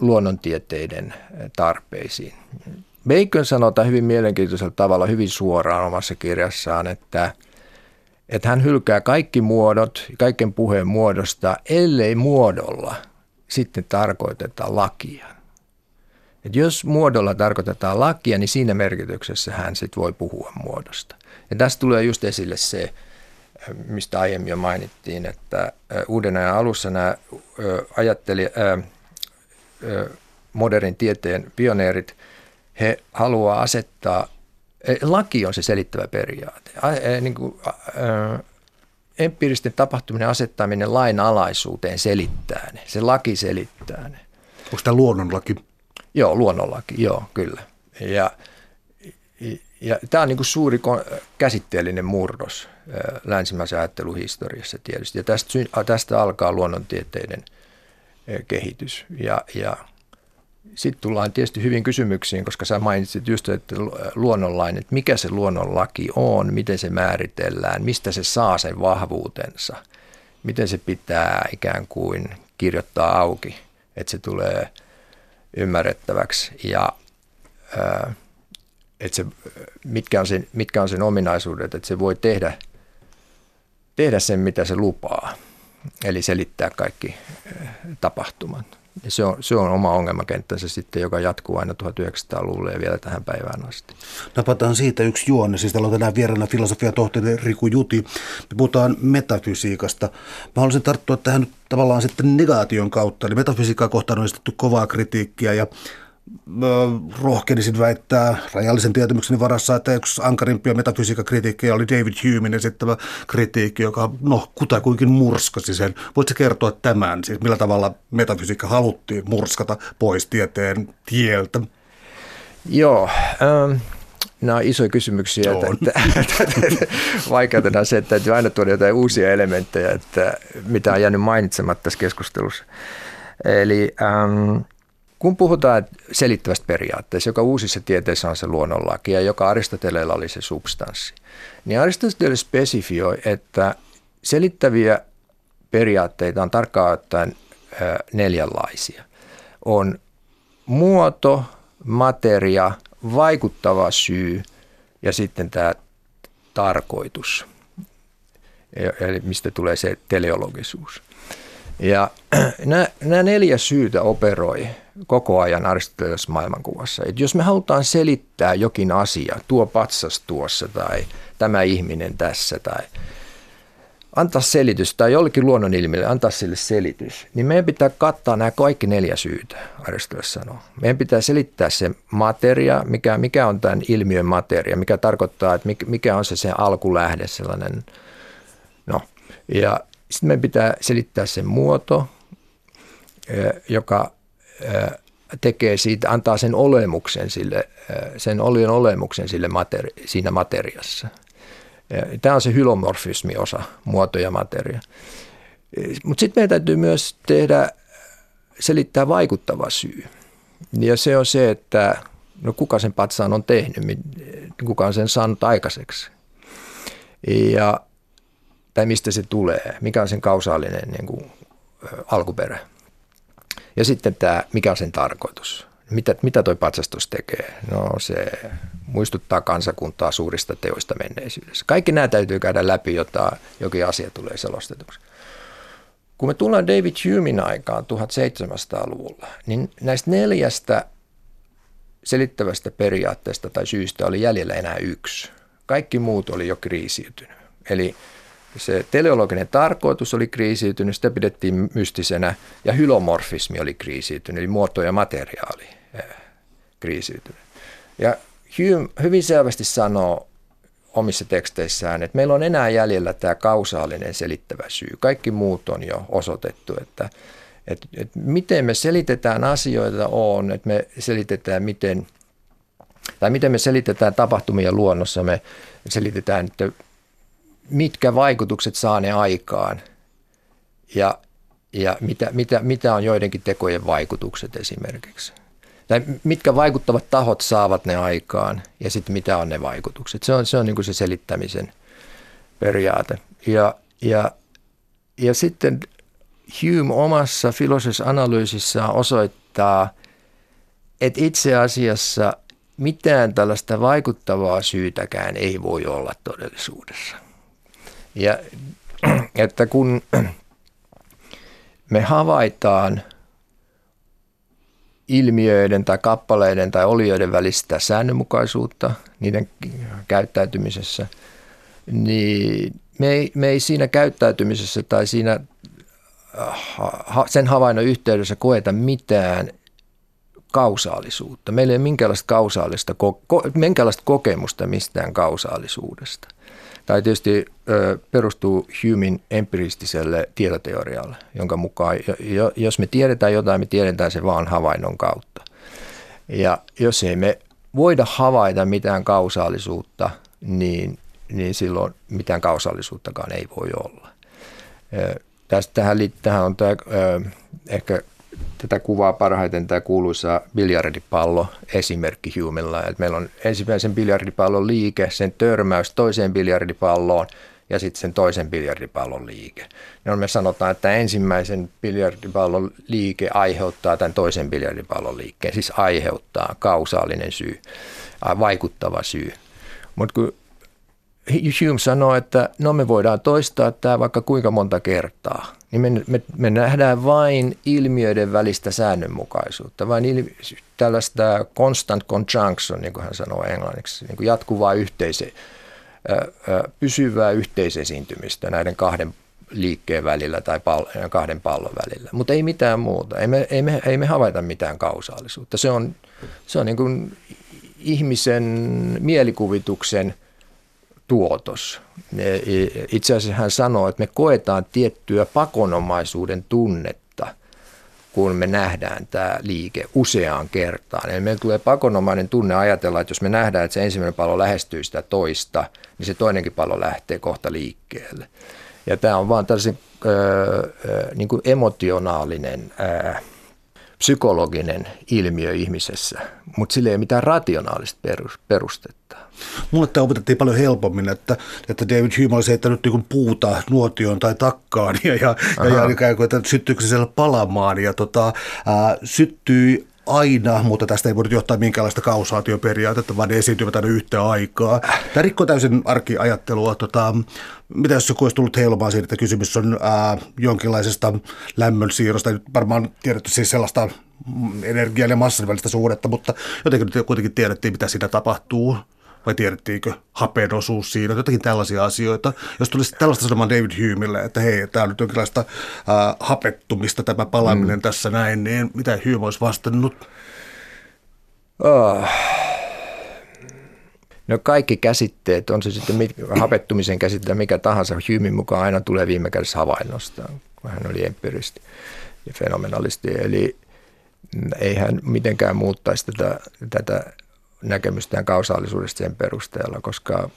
luonnontieteiden tarpeisiin. Bacon sanotaan hyvin mielenkiintoisella tavalla, hyvin suoraan omassa kirjassaan, että, että hän hylkää kaikki muodot, kaiken puheen muodosta, ellei muodolla sitten tarkoiteta lakia. Et jos muodolla tarkoitetaan lakia, niin siinä merkityksessä hän sitten voi puhua muodosta. Ja tästä tulee just esille se, mistä aiemmin jo mainittiin, että uuden ajan alussa nämä ajatteli, modernin tieteen pioneerit, he haluaa asettaa, laki on se selittävä periaate. E, niin kuin, empiiristen tapahtuminen asettaminen lain alaisuuteen selittää ne. Se laki selittää ne. Onko tämä luonnonlaki? Joo, luonnonlaki, joo, kyllä. Ja, ja tämä on niin kuin suuri käsitteellinen murros länsimäisen ajatteluhistoriassa tietysti. Ja tästä, tästä alkaa luonnontieteiden – kehitys. Ja, ja sitten tullaan tietysti hyvin kysymyksiin, koska sä mainitsit just, että luonnonlainen, että mikä se luonnonlaki on, miten se määritellään, mistä se saa sen vahvuutensa, miten se pitää ikään kuin kirjoittaa auki, että se tulee ymmärrettäväksi ja että se, mitkä, on sen, mitkä on sen ominaisuudet, että se voi tehdä, tehdä sen, mitä se lupaa eli selittää kaikki tapahtumat. Ja se, on, se on oma ongelmakenttänsä sitten, joka jatkuu aina 1900-luvulle ja vielä tähän päivään asti. Napataan siitä yksi juonne. Siis täällä on tänään vieraana filosofian tohtori Riku Juti. Me puhutaan metafysiikasta. Mä haluaisin tarttua tähän nyt tavallaan sitten negaation kautta. Eli metafysiikkaa kohtaan on esitetty kovaa kritiikkiä ja rohkenisin väittää rajallisen tietämykseni varassa, että yksi ankarimpia metafysiikkakritiikkejä oli David Humein esittävä kritiikki, joka no kutakuinkin murskasi sen. Voitko kertoa tämän, siis millä tavalla metafysiikka haluttiin murskata pois tieteen tieltä? Joo, ähm, nämä on isoja kysymyksiä. Että, että, että, vaikeutena se, että täytyy aina tuoda jotain uusia elementtejä, että mitä on jäänyt mainitsematta tässä keskustelussa. Eli ähm, kun puhutaan selittävästä periaatteesta, joka uusissa tieteissä on se luonnonlaki ja joka Aristoteleella oli se substanssi, niin Aristoteles spesifioi, että selittäviä periaatteita on tarkkaan ottaen neljänlaisia. On muoto, materia, vaikuttava syy ja sitten tämä tarkoitus, eli mistä tulee se teleologisuus. Ja nämä, nämä neljä syytä operoi koko ajan Aristoteles maailmankuvassa. Et jos me halutaan selittää jokin asia, tuo patsas tuossa tai tämä ihminen tässä tai antaa selitys tai jollekin luonnonilmiölle antaa sille selitys, niin meidän pitää kattaa nämä kaikki neljä syytä, Aristoteles sanoo. Meidän pitää selittää se materia, mikä, mikä on tämän ilmiön materia, mikä tarkoittaa, että mikä on se se alkulähde, sellainen, no, ja sitten meidän pitää selittää sen muoto, joka tekee siitä, antaa sen olemuksen sille, sen olion olemuksen sille materi, siinä materiassa. Tämä on se hylomorfismi osa, muoto ja materia. Mutta sitten meidän täytyy myös tehdä, selittää vaikuttava syy. Ja se on se, että no kuka sen patsaan on tehnyt, kuka on sen saanut aikaiseksi. Ja, tai mistä se tulee, mikä on sen kausaalinen niin kuin, alkuperä. Ja sitten tämä, mikä on sen tarkoitus? Mitä, mitä toi patsastus tekee? No se muistuttaa kansakuntaa suurista teoista menneisyydessä. Kaikki nämä täytyy käydä läpi, jotta jokin asia tulee selostetuksi. Kun me tullaan David Humein aikaan 1700-luvulla, niin näistä neljästä selittävästä periaatteesta tai syystä oli jäljellä enää yksi. Kaikki muut oli jo kriisiytynyt. Eli se teleologinen tarkoitus oli kriisiytynyt, sitä pidettiin mystisenä, ja hylomorfismi oli kriisiytynyt, eli muoto ja materiaali kriisiytynyt. Ja Hume hyvin selvästi sanoo omissa teksteissään, että meillä on enää jäljellä tämä kausaalinen selittävä syy. Kaikki muut on jo osoitettu, että, että, että miten me selitetään asioita on, että me selitetään miten, tai miten me selitetään tapahtumia luonnossa, me selitetään, että mitkä vaikutukset saa ne aikaan ja, ja mitä, mitä, mitä on joidenkin tekojen vaikutukset esimerkiksi. Tai mitkä vaikuttavat tahot saavat ne aikaan ja sitten mitä on ne vaikutukset. Se on, se on niin se selittämisen periaate. Ja, ja, ja sitten Hume omassa filosofisessa analyysissaan osoittaa, että itse asiassa mitään tällaista vaikuttavaa syytäkään ei voi olla todellisuudessa. Ja että kun me havaitaan ilmiöiden tai kappaleiden tai olioiden välistä säännönmukaisuutta niiden käyttäytymisessä, niin me ei, me ei siinä käyttäytymisessä tai siinä sen havainnon yhteydessä koeta mitään kausaalisuutta. Meillä ei ole minkäänlaista kausaalista, minkäänlaista kokemusta mistään kausaalisuudesta tai tietysti perustuu Humein empiristiselle tietoteorialle, jonka mukaan jo, jos me tiedetään jotain, me tiedetään se vaan havainnon kautta. Ja jos ei me voida havaita mitään kausaalisuutta, niin, niin silloin mitään kausaalisuuttakaan ei voi olla. Tästä, tähän, tähän on tämä, ehkä tätä kuvaa parhaiten tämä kuuluisa biljardipallo esimerkki Humella. Meillä on ensimmäisen biljardipallon liike, sen törmäys toiseen biljardipalloon ja sitten sen toisen biljardipallon liike. Ja me sanotaan, että ensimmäisen biljardipallon liike aiheuttaa tämän toisen biljardipallon liikkeen, siis aiheuttaa kausaalinen syy, vaikuttava syy. Mutta kun Hume sanoo, että no me voidaan toistaa tämä vaikka kuinka monta kertaa, niin me, me, me nähdään vain ilmiöiden välistä säännönmukaisuutta, vain ilmi, tällaista constant conjunction, niin kuin hän sanoo englanniksi, niin kuin jatkuvaa yhteise, pysyvää yhteisesiintymistä näiden kahden liikkeen välillä tai pal- kahden pallon välillä, mutta ei mitään muuta. Ei me, ei me, ei me havaita mitään kausaalisuutta. Se on, se on niin kuin ihmisen mielikuvituksen – tuotos. Itse asiassa hän sanoo, että me koetaan tiettyä pakonomaisuuden tunnetta, kun me nähdään tämä liike useaan kertaan. Eli meillä tulee pakonomainen tunne ajatella, että jos me nähdään, että se ensimmäinen pallo lähestyy sitä toista, niin se toinenkin pallo lähtee kohta liikkeelle. Ja tämä on vaan tällaisen öö, niin kuin emotionaalinen, öö, psykologinen ilmiö ihmisessä, mutta sillä ei ole mitään rationaalista perustetta. Mulle tämä opetettiin paljon helpommin, että, että David Hume olisi heittänyt niin puuta nuotioon tai takkaan ja, ja, ja, ja ikään kuin, että syttyykö se siellä palamaan ja tota, ää, syttyi aina, mutta tästä ei voida johtaa minkäänlaista kausaatioperiaatetta, vaan ne esiintyvät aina yhtä aikaa. Tämä rikkoo täysin arkiajattelua. Tota, mitä jos joku olisi tullut heilomaan siitä, että kysymys on ää, jonkinlaisesta lämmön siirrosta, nyt varmaan tiedetty siis sellaista energian ja massan välistä suhdetta, mutta jotenkin kuitenkin tiedettiin, mitä siinä tapahtuu vai tiedettiinkö hapen osuus siinä, jotakin tällaisia asioita. Jos tulisi tällaista sanomaan David Humelle, että hei, tämä on nyt jonkinlaista äh, hapettumista tämä palaaminen mm. tässä näin, niin mitä Hume olisi vastannut? Oh. No kaikki käsitteet, on se sitten hapettumisen käsite mikä tahansa, Humin mukaan aina tulee viime kädessä havainnosta, kun hän oli empiristi ja fenomenalisti. Eli ei hän mitenkään muuttaisi tätä, tätä näkemystään kausaalisuudesta sen perusteella, koska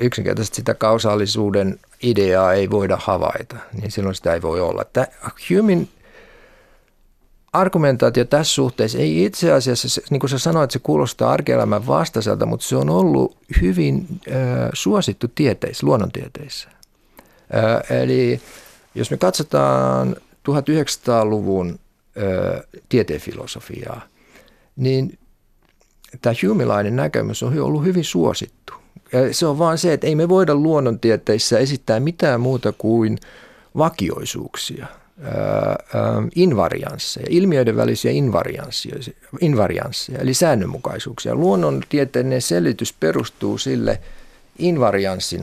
yksinkertaisesti sitä kausaalisuuden ideaa ei voida havaita, niin silloin sitä ei voi olla. Tämä Humin argumentaatio tässä suhteessa ei itse asiassa, niin kuin sä sanoit, se kuulostaa arkielämän vastaiselta, mutta se on ollut hyvin äh, suosittu tieteissä, luonnontieteissä. Äh, eli jos me katsotaan 1900-luvun äh, tieteenfilosofiaa, niin tämä humilainen näkemys on ollut hyvin suosittu. Ja se on vaan se, että ei me voida luonnontieteissä esittää mitään muuta kuin vakioisuuksia. invariansseja, ilmiöiden välisiä invariansseja, invariansseja eli säännönmukaisuuksia. Luonnontieteellinen selitys perustuu sille invarianssin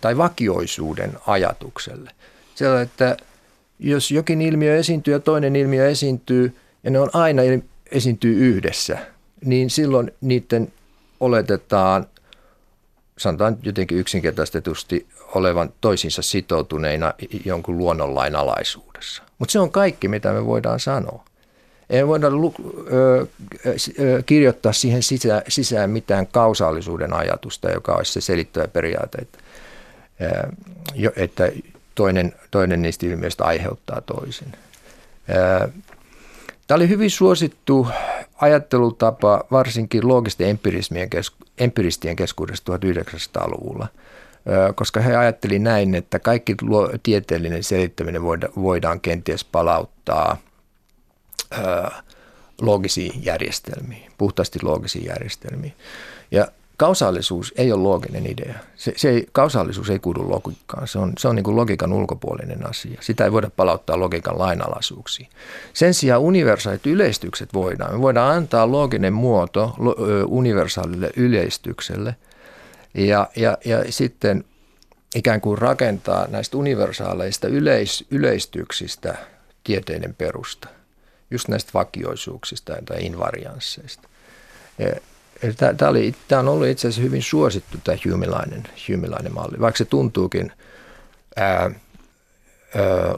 tai vakioisuuden ajatukselle. Sillä, että jos jokin ilmiö esiintyy ja toinen ilmiö esiintyy ja ne on aina esiintyy yhdessä, niin silloin niiden oletetaan, sanotaan jotenkin yksinkertaistetusti, olevan toisinsa sitoutuneina jonkun luonnonlain alaisuudessa. Mutta se on kaikki, mitä me voidaan sanoa. Ei voida lu- ö, ö, kirjoittaa siihen sisään, sisään mitään kausaalisuuden ajatusta, joka olisi se selittävä periaate, että, ö, että toinen, toinen niistä ilmiöistä aiheuttaa toisen. Tämä oli hyvin suosittu ajattelutapa varsinkin loogisten empiristien keskuudessa 1900-luvulla, koska he ajatteli näin, että kaikki tieteellinen selittäminen voidaan kenties palauttaa loogisiin järjestelmiin, puhtaasti loogisiin järjestelmiin. Ja kausaalisuus ei ole looginen idea. Se, se ei, kausaalisuus ei kuulu logiikkaan. Se on, se on niin kuin logiikan ulkopuolinen asia. Sitä ei voida palauttaa logiikan lainalaisuuksiin. Sen sijaan universaalit yleistykset voidaan. Me voidaan antaa looginen muoto universaalille yleistykselle ja, ja, ja sitten ikään kuin rakentaa näistä universaaleista yleis, yleistyksistä tieteinen perusta. Just näistä vakioisuuksista tai invariansseista. Tämä, on ollut itse asiassa hyvin suosittu tämä humilainen, humilainen malli, vaikka se tuntuukin ää, ää,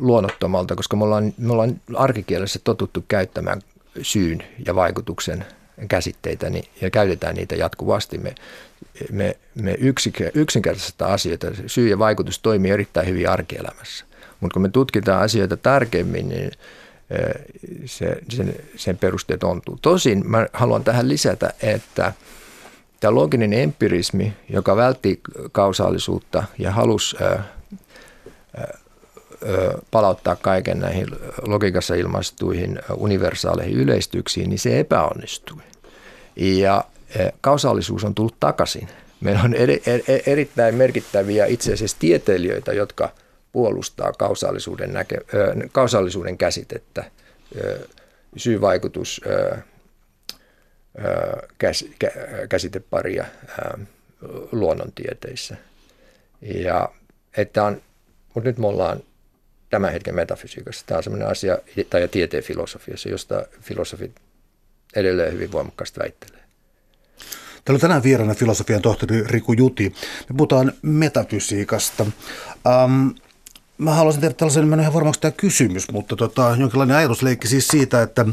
luonnottomalta, koska me ollaan, me ollaan arkikielessä totuttu käyttämään syyn ja vaikutuksen käsitteitä niin, ja käytetään niitä jatkuvasti. Me, me, me yksinkertaisesta asioita, syy ja vaikutus toimii erittäin hyvin arkielämässä. Mutta kun me tutkitaan asioita tarkemmin, niin se, sen, sen perusteet ontuu. Tosin mä haluan tähän lisätä, että tämä looginen empirismi, joka vältti kausaalisuutta ja halusi ää, ää, palauttaa kaiken näihin logiikassa ilmaistuihin universaaleihin yleistyksiin, niin se epäonnistui. Ja kausaalisuus on tullut takaisin. Meillä on eri, eri, erittäin merkittäviä itse asiassa tieteilijöitä, jotka – puolustaa kausaalisuuden, näke, kausaalisuuden käsitettä, ö, syyvaikutus, käs, kä, käsiteparia luonnontieteissä. Ja, että on, mutta nyt me ollaan tämän hetken metafysiikassa. Tämä on sellainen asia, tai tieteen filosofiassa, josta filosofit edelleen hyvin voimakkaasti väittelee. Täällä on tänään vieraana filosofian tohtori Riku Juti. Me puhutaan metafysiikasta. Um, mä haluaisin tehdä tällaisen, mä en ihan varmaksi tämä kysymys, mutta tota, jonkinlainen ajatusleikki siis siitä, että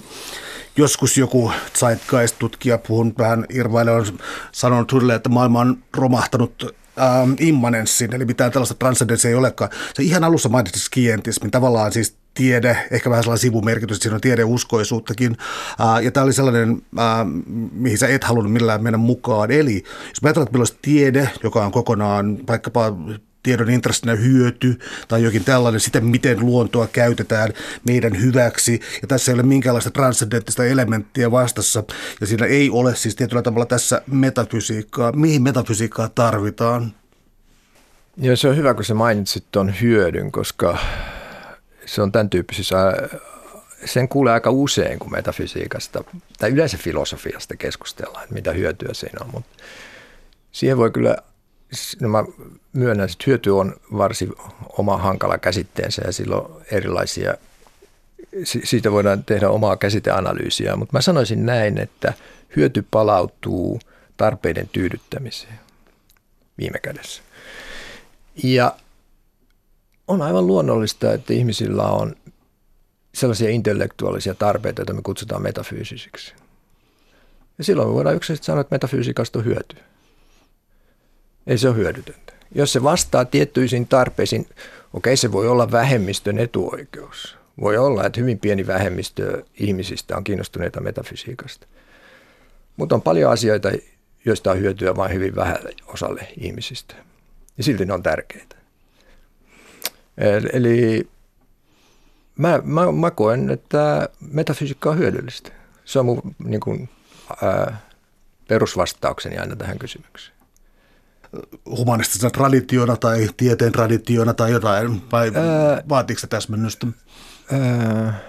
joskus joku zeitgeist-tutkija, puhun vähän irvaille, on sanonut sulle, että maailma on romahtanut ähm, immanenssin, eli mitään tällaista transcendenssia ei olekaan. Se ihan alussa mainitsi skientismin, tavallaan siis tiede, ehkä vähän sellainen sivumerkitys, että siinä on tiedeuskoisuuttakin. Äh, ja tämä oli sellainen, äh, mihin sä et halunnut millään mennä mukaan. Eli jos mä ajatellaan, että meillä olisi tiede, joka on kokonaan vaikkapa tiedon intressinä hyöty tai jokin tällainen, sitä miten luontoa käytetään meidän hyväksi. Ja tässä ei ole minkäänlaista transcendenttista elementtiä vastassa. Ja siinä ei ole siis tietyllä tavalla tässä metafysiikkaa. Mihin metafysiikkaa tarvitaan? Ja se on hyvä, kun sä mainitsit tuon hyödyn, koska se on tämän tyyppisissä, sen kuulee aika usein, kun metafysiikasta tai yleensä filosofiasta keskustellaan, että mitä hyötyä siinä on. Mutta siihen voi kyllä no mä myönnän, että hyöty on varsin oma hankala käsitteensä ja silloin erilaisia, siitä voidaan tehdä omaa käsiteanalyysiä, mutta mä sanoisin näin, että hyöty palautuu tarpeiden tyydyttämiseen viime kädessä. Ja on aivan luonnollista, että ihmisillä on sellaisia intellektuaalisia tarpeita, joita me kutsutaan metafyysisiksi. Ja silloin me voidaan yksilöisesti sanoa, että metafysiikasta on hyötyä ei se ole hyödytöntä. Jos se vastaa tiettyisiin tarpeisiin, okei se voi olla vähemmistön etuoikeus. Voi olla, että hyvin pieni vähemmistö ihmisistä on kiinnostuneita metafysiikasta. Mutta on paljon asioita, joista on hyötyä vain hyvin vähälle osalle ihmisistä. Ja silti ne on tärkeitä. Eli mä, mä, mä koen, että metafysiikka on hyödyllistä. Se on mun niin kuin, ää, perusvastaukseni aina tähän kysymykseen. Humanistisena traditiona tai tieteen traditiona tai jotain, vai Ää, vaatiiko se täsmennystä? Ää,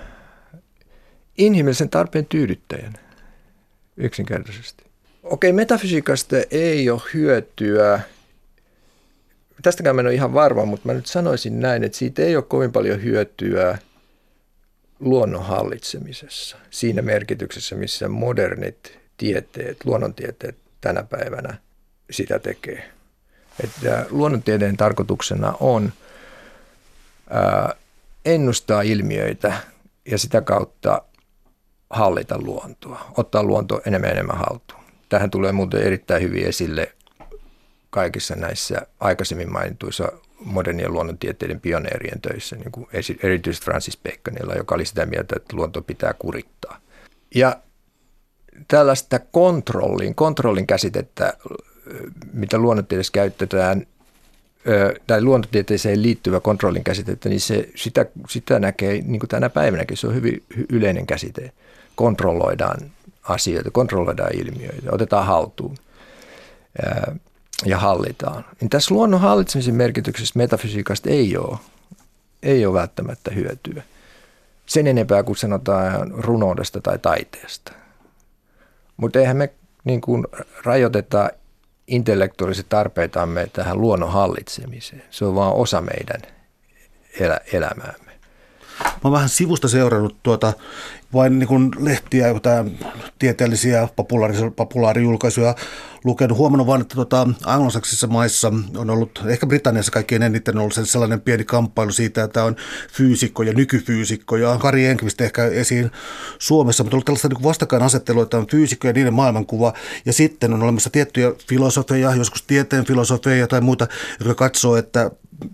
inhimillisen tarpeen tyydyttäjän, yksinkertaisesti. Okei, metafysiikasta ei ole hyötyä. Tästäkään mä en ole ihan varma, mutta mä nyt sanoisin näin, että siitä ei ole kovin paljon hyötyä luonnon hallitsemisessa. Siinä merkityksessä, missä modernit tieteet, luonnontieteet tänä päivänä sitä tekee. Että luonnontieteen tarkoituksena on ää, ennustaa ilmiöitä ja sitä kautta hallita luontoa, ottaa luonto enemmän ja enemmän haltuun. Tähän tulee muuten erittäin hyvin esille kaikissa näissä aikaisemmin mainituissa modernien luonnontieteiden pioneerien töissä, niin kuin erityisesti Francis Baconilla, joka oli sitä mieltä, että luonto pitää kurittaa. Ja tällaista kontrollin, kontrollin käsitettä, mitä luonnontieteessä käytetään, tai luonnontieteeseen liittyvä kontrollin käsitettä, niin se, sitä, sitä näkee niin kuin tänä päivänäkin. Se on hyvin yleinen käsite. Kontrolloidaan asioita, kontrolloidaan ilmiöitä, otetaan haltuun ja hallitaan. Niin tässä luonnon hallitsemisen merkityksessä metafysiikasta ei ole, ei ole välttämättä hyötyä. Sen enempää kuin sanotaan runoudesta tai taiteesta. Mutta eihän me niin kuin rajoiteta intellektuaaliset tarpeitamme tähän luonnon hallitsemiseen. Se on vain osa meidän elä, elämäämme. Mä oon vähän sivusta seurannut tuota vain niin kuin lehtiä, jotain tieteellisiä populaarijulkaisuja lukenut. Huomannut vain, että tuota, anglosaksissa maissa on ollut, ehkä Britanniassa kaikkein eniten ollut sellainen pieni kamppailu siitä, että on fyysikko ja nykyfyysikko. Ja Kari Enqvist ehkä esiin Suomessa, mutta on ollut tällaista niin vastakkainasettelua, että on fyysikko ja niiden maailmankuva. Ja sitten on olemassa tiettyjä filosofeja, joskus tieteen filosofeja tai muita, jotka katsoo, että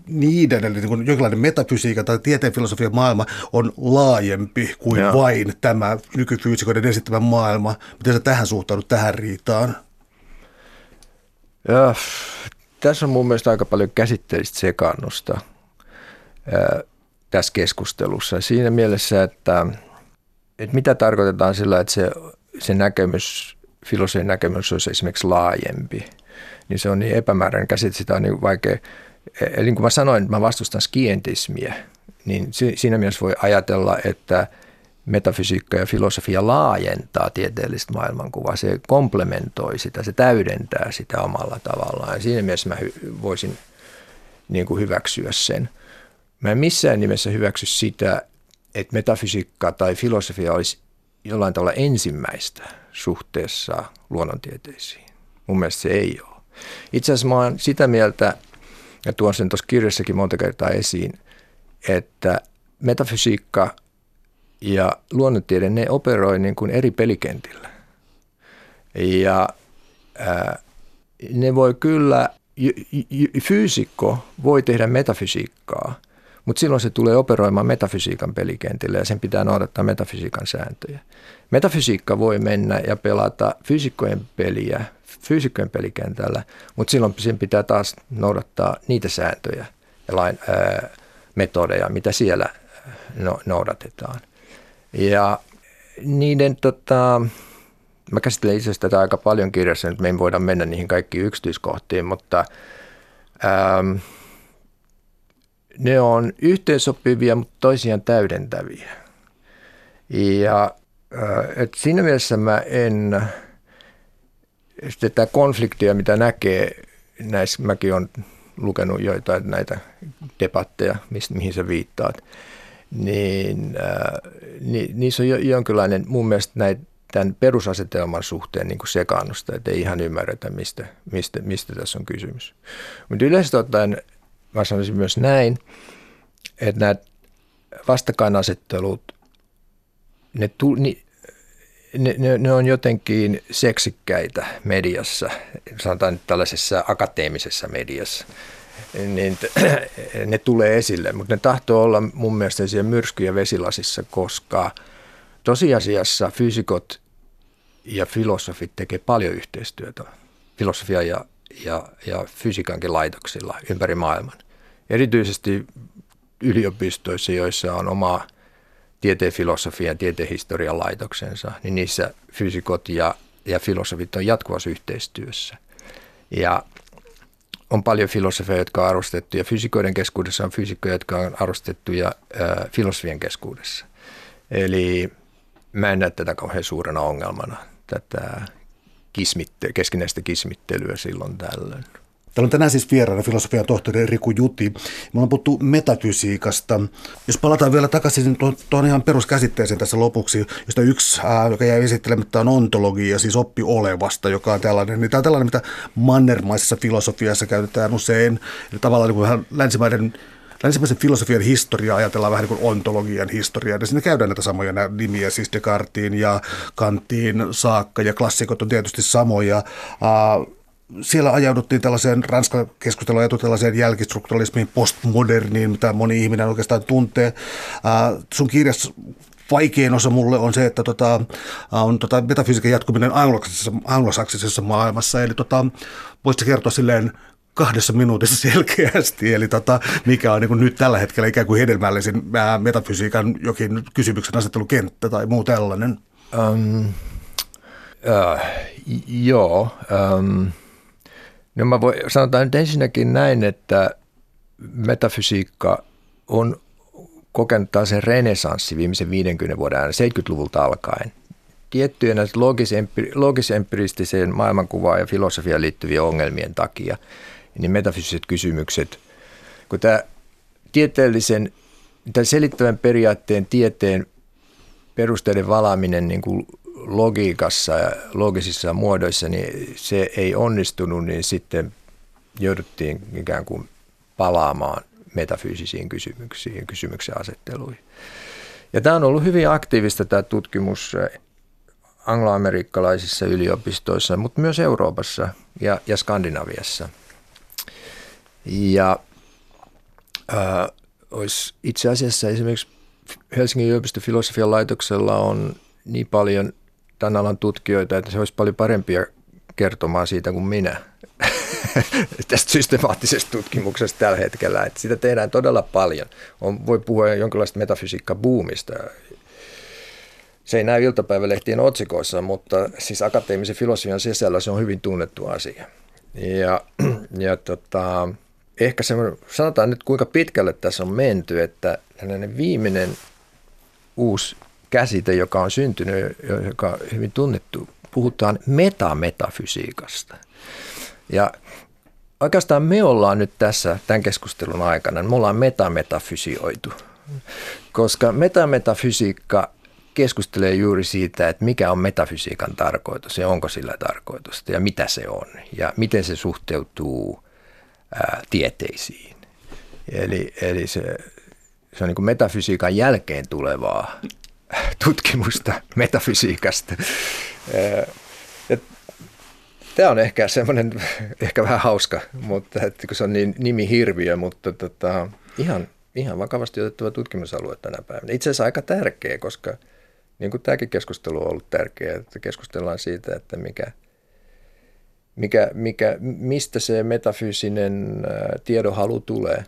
niiden, eli niin kuin jonkinlainen metafysiikan tai tieteen filosofian maailma on laajempi kuin Joo. vain tämä nykyfyysikoiden esittämä maailma. Miten sä tähän suhtaudut, tähän riitaan? Ja, tässä on mun mielestä aika paljon käsitteellistä sekannusta ää, tässä keskustelussa. Siinä mielessä, että, että mitä tarkoitetaan sillä, että se, se näkemys, filosofian näkemys olisi esimerkiksi laajempi, niin se on niin epämääräinen käsite, sitä on niin vaikea eli niin kuin mä sanoin, mä vastustan skientismiä, niin siinä mielessä voi ajatella, että metafysiikka ja filosofia laajentaa tieteellistä maailmankuvaa. Se komplementoi sitä, se täydentää sitä omalla tavallaan. Ja siinä mielessä mä voisin niin kuin hyväksyä sen. Mä en missään nimessä hyväksy sitä, että metafysiikka tai filosofia olisi jollain tavalla ensimmäistä suhteessa luonnontieteisiin. Mun mielestä se ei ole. Itse asiassa mä oon sitä mieltä, ja tuon sen tuossa kirjassakin monta kertaa esiin, että metafysiikka ja luonnontiede, ne operoi niin kuin eri pelikentillä. Ja ää, ne voi kyllä, fyysikko voi tehdä metafysiikkaa, mutta silloin se tulee operoimaan metafysiikan pelikentillä ja sen pitää noudattaa metafysiikan sääntöjä. Metafysiikka voi mennä ja pelata fyysikkojen peliä fyysikkojen pelikentällä, mutta silloin sen pitää taas noudattaa niitä sääntöjä ja lain, ää, metodeja, mitä siellä no, noudatetaan. Ja niiden, tota, mä käsittelen itse asiassa tätä aika paljon kirjassa, nyt me ei voida mennä niihin kaikkiin yksityiskohtiin, mutta ää, ne on yhteensopivia, mutta toisiaan täydentäviä. Ja et siinä mielessä mä en sitten tämä konfliktia, mitä näkee näissä, mäkin olen lukenut joitain näitä debatteja, mihin sä viittaat, niin äh, ni, niissä on jo, jonkinlainen mun mielestä näitä tämän perusasetelman suhteen niin sekaannusta, että ei ihan ymmärretä, mistä, mistä, mistä tässä on kysymys. Mutta yleisesti ottaen mä sanoisin myös näin, että nämä vastakkainasettelut, ne, tu, ni, ne, ne, ne on jotenkin seksikkäitä mediassa, sanotaan nyt tällaisessa akateemisessa mediassa, niin ne tulee esille, mutta ne tahtoo olla mun mielestä siellä myrskyjä vesilasissa, koska tosiasiassa fyysikot ja filosofit tekee paljon yhteistyötä, filosofia ja, ja, ja fysiikankin laitoksilla ympäri maailman. Erityisesti yliopistoissa, joissa on oma tieteen filosofian ja tieteen historian laitoksensa, niin niissä fysikot ja, ja filosofit on jatkuvassa yhteistyössä. Ja on paljon filosofeja, jotka on arvostettu ja fysikoiden keskuudessa on fysikkoja, jotka on arvostettu ja ää, filosofien keskuudessa. Eli mä en näe tätä kauhean suurena ongelmana, tätä kismitte- keskinäistä kismittelyä silloin tällöin. Täällä on tänään siis vieraana filosofian tohtori Riku Juti. Me ollaan puhuttu metafysiikasta. Jos palataan vielä takaisin tuon ihan peruskäsitteeseen tässä lopuksi, josta yksi, ää, joka jäi esittelemättä, on ontologia, siis oppi olevasta, joka on tällainen. Niin tämä on tällainen, mitä mannermaisessa filosofiassa käytetään usein. Eli tavallaan niin kuin länsimaiden länsimäisen filosofian historia ajatellaan vähän niin kuin ontologian historiaa. Ja siinä käydään näitä samoja nämä nimiä, siis Descartesiin ja Kanttiin saakka, ja klassikot on tietysti samoja. Uh, siellä ajauduttiin tällaiseen, Ranska keskustelu ajautui tällaiseen jälkistrukturalismiin, postmoderniin, mitä moni ihminen oikeastaan tuntee. Uh, sun kirjassa vaikein osa mulle on se, että tota, on tota metafysiikan jatkuminen anglosaksisessa, anglosaksisessa maailmassa. Eli tota, voisitko kertoa silleen kahdessa minuutissa selkeästi, eli tota, mikä on niin nyt tällä hetkellä ikään kuin hedelmällisin ää, metafysiikan jokin kysymyksen asettelukenttä tai muu tällainen? Um, uh, joo. Um, no mä voin, sanotaan nyt ensinnäkin näin, että metafysiikka on kokenut sen renesanssi viimeisen 50 vuoden ajan, 70-luvulta alkaen. Tiettyjen logis-empiristiseen maailmankuvaan ja filosofiaan liittyvien ongelmien takia – niin metafysiset kysymykset, kun tämä tieteellisen, tämän selittävän periaatteen tieteen perusteiden valaaminen niin kuin logiikassa ja logisissa muodoissa, niin se ei onnistunut, niin sitten jouduttiin ikään kuin palaamaan metafyysisiin kysymyksiin, kysymyksen asetteluihin. Ja tämä on ollut hyvin aktiivista tämä tutkimus angloamerikkalaisissa yliopistoissa, mutta myös Euroopassa ja, ja Skandinaviassa – ja äh, olisi itse asiassa esimerkiksi Helsingin yliopiston filosofian laitoksella on niin paljon tämän alan tutkijoita, että se olisi paljon parempia kertomaan siitä kuin minä tästä systemaattisesta tutkimuksesta tällä hetkellä. Että sitä tehdään todella paljon. On, voi puhua jonkinlaista metafysiikka-buumista. Se ei näy iltapäivälehtien otsikoissa, mutta siis akateemisen filosofian sisällä se on hyvin tunnettu asia. Ja, ja tota, ehkä semmoinen, sanotaan nyt kuinka pitkälle tässä on menty, että tällainen viimeinen uusi käsite, joka on syntynyt, joka on hyvin tunnettu, puhutaan metametafysiikasta. Ja oikeastaan me ollaan nyt tässä tämän keskustelun aikana, me ollaan metametafysioitu, koska metametafysiikka keskustelee juuri siitä, että mikä on metafysiikan tarkoitus ja onko sillä tarkoitusta ja mitä se on ja miten se suhteutuu ää, tieteisiin. Eli, eli se, se on niin metafysiikan jälkeen tulevaa tutkimusta metafysiikasta. Tämä on ehkä semmoinen, ehkä vähän hauska, mutta että kun se on niin nimi hirviö, mutta tota, ihan, ihan vakavasti otettava tutkimusalue tänä päivänä. Itse asiassa aika tärkeä, koska niin kuin tämäkin keskustelu on ollut tärkeä, että keskustellaan siitä, että mikä – mikä, mikä, mistä se metafyysinen tiedonhalu tulee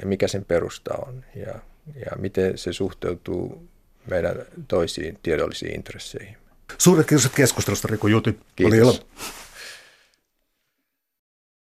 ja mikä sen perusta on ja, ja miten se suhteutuu meidän toisiin tiedollisiin intresseihin. Suuret kiitos keskustelusta Riku Juti. Kiitos.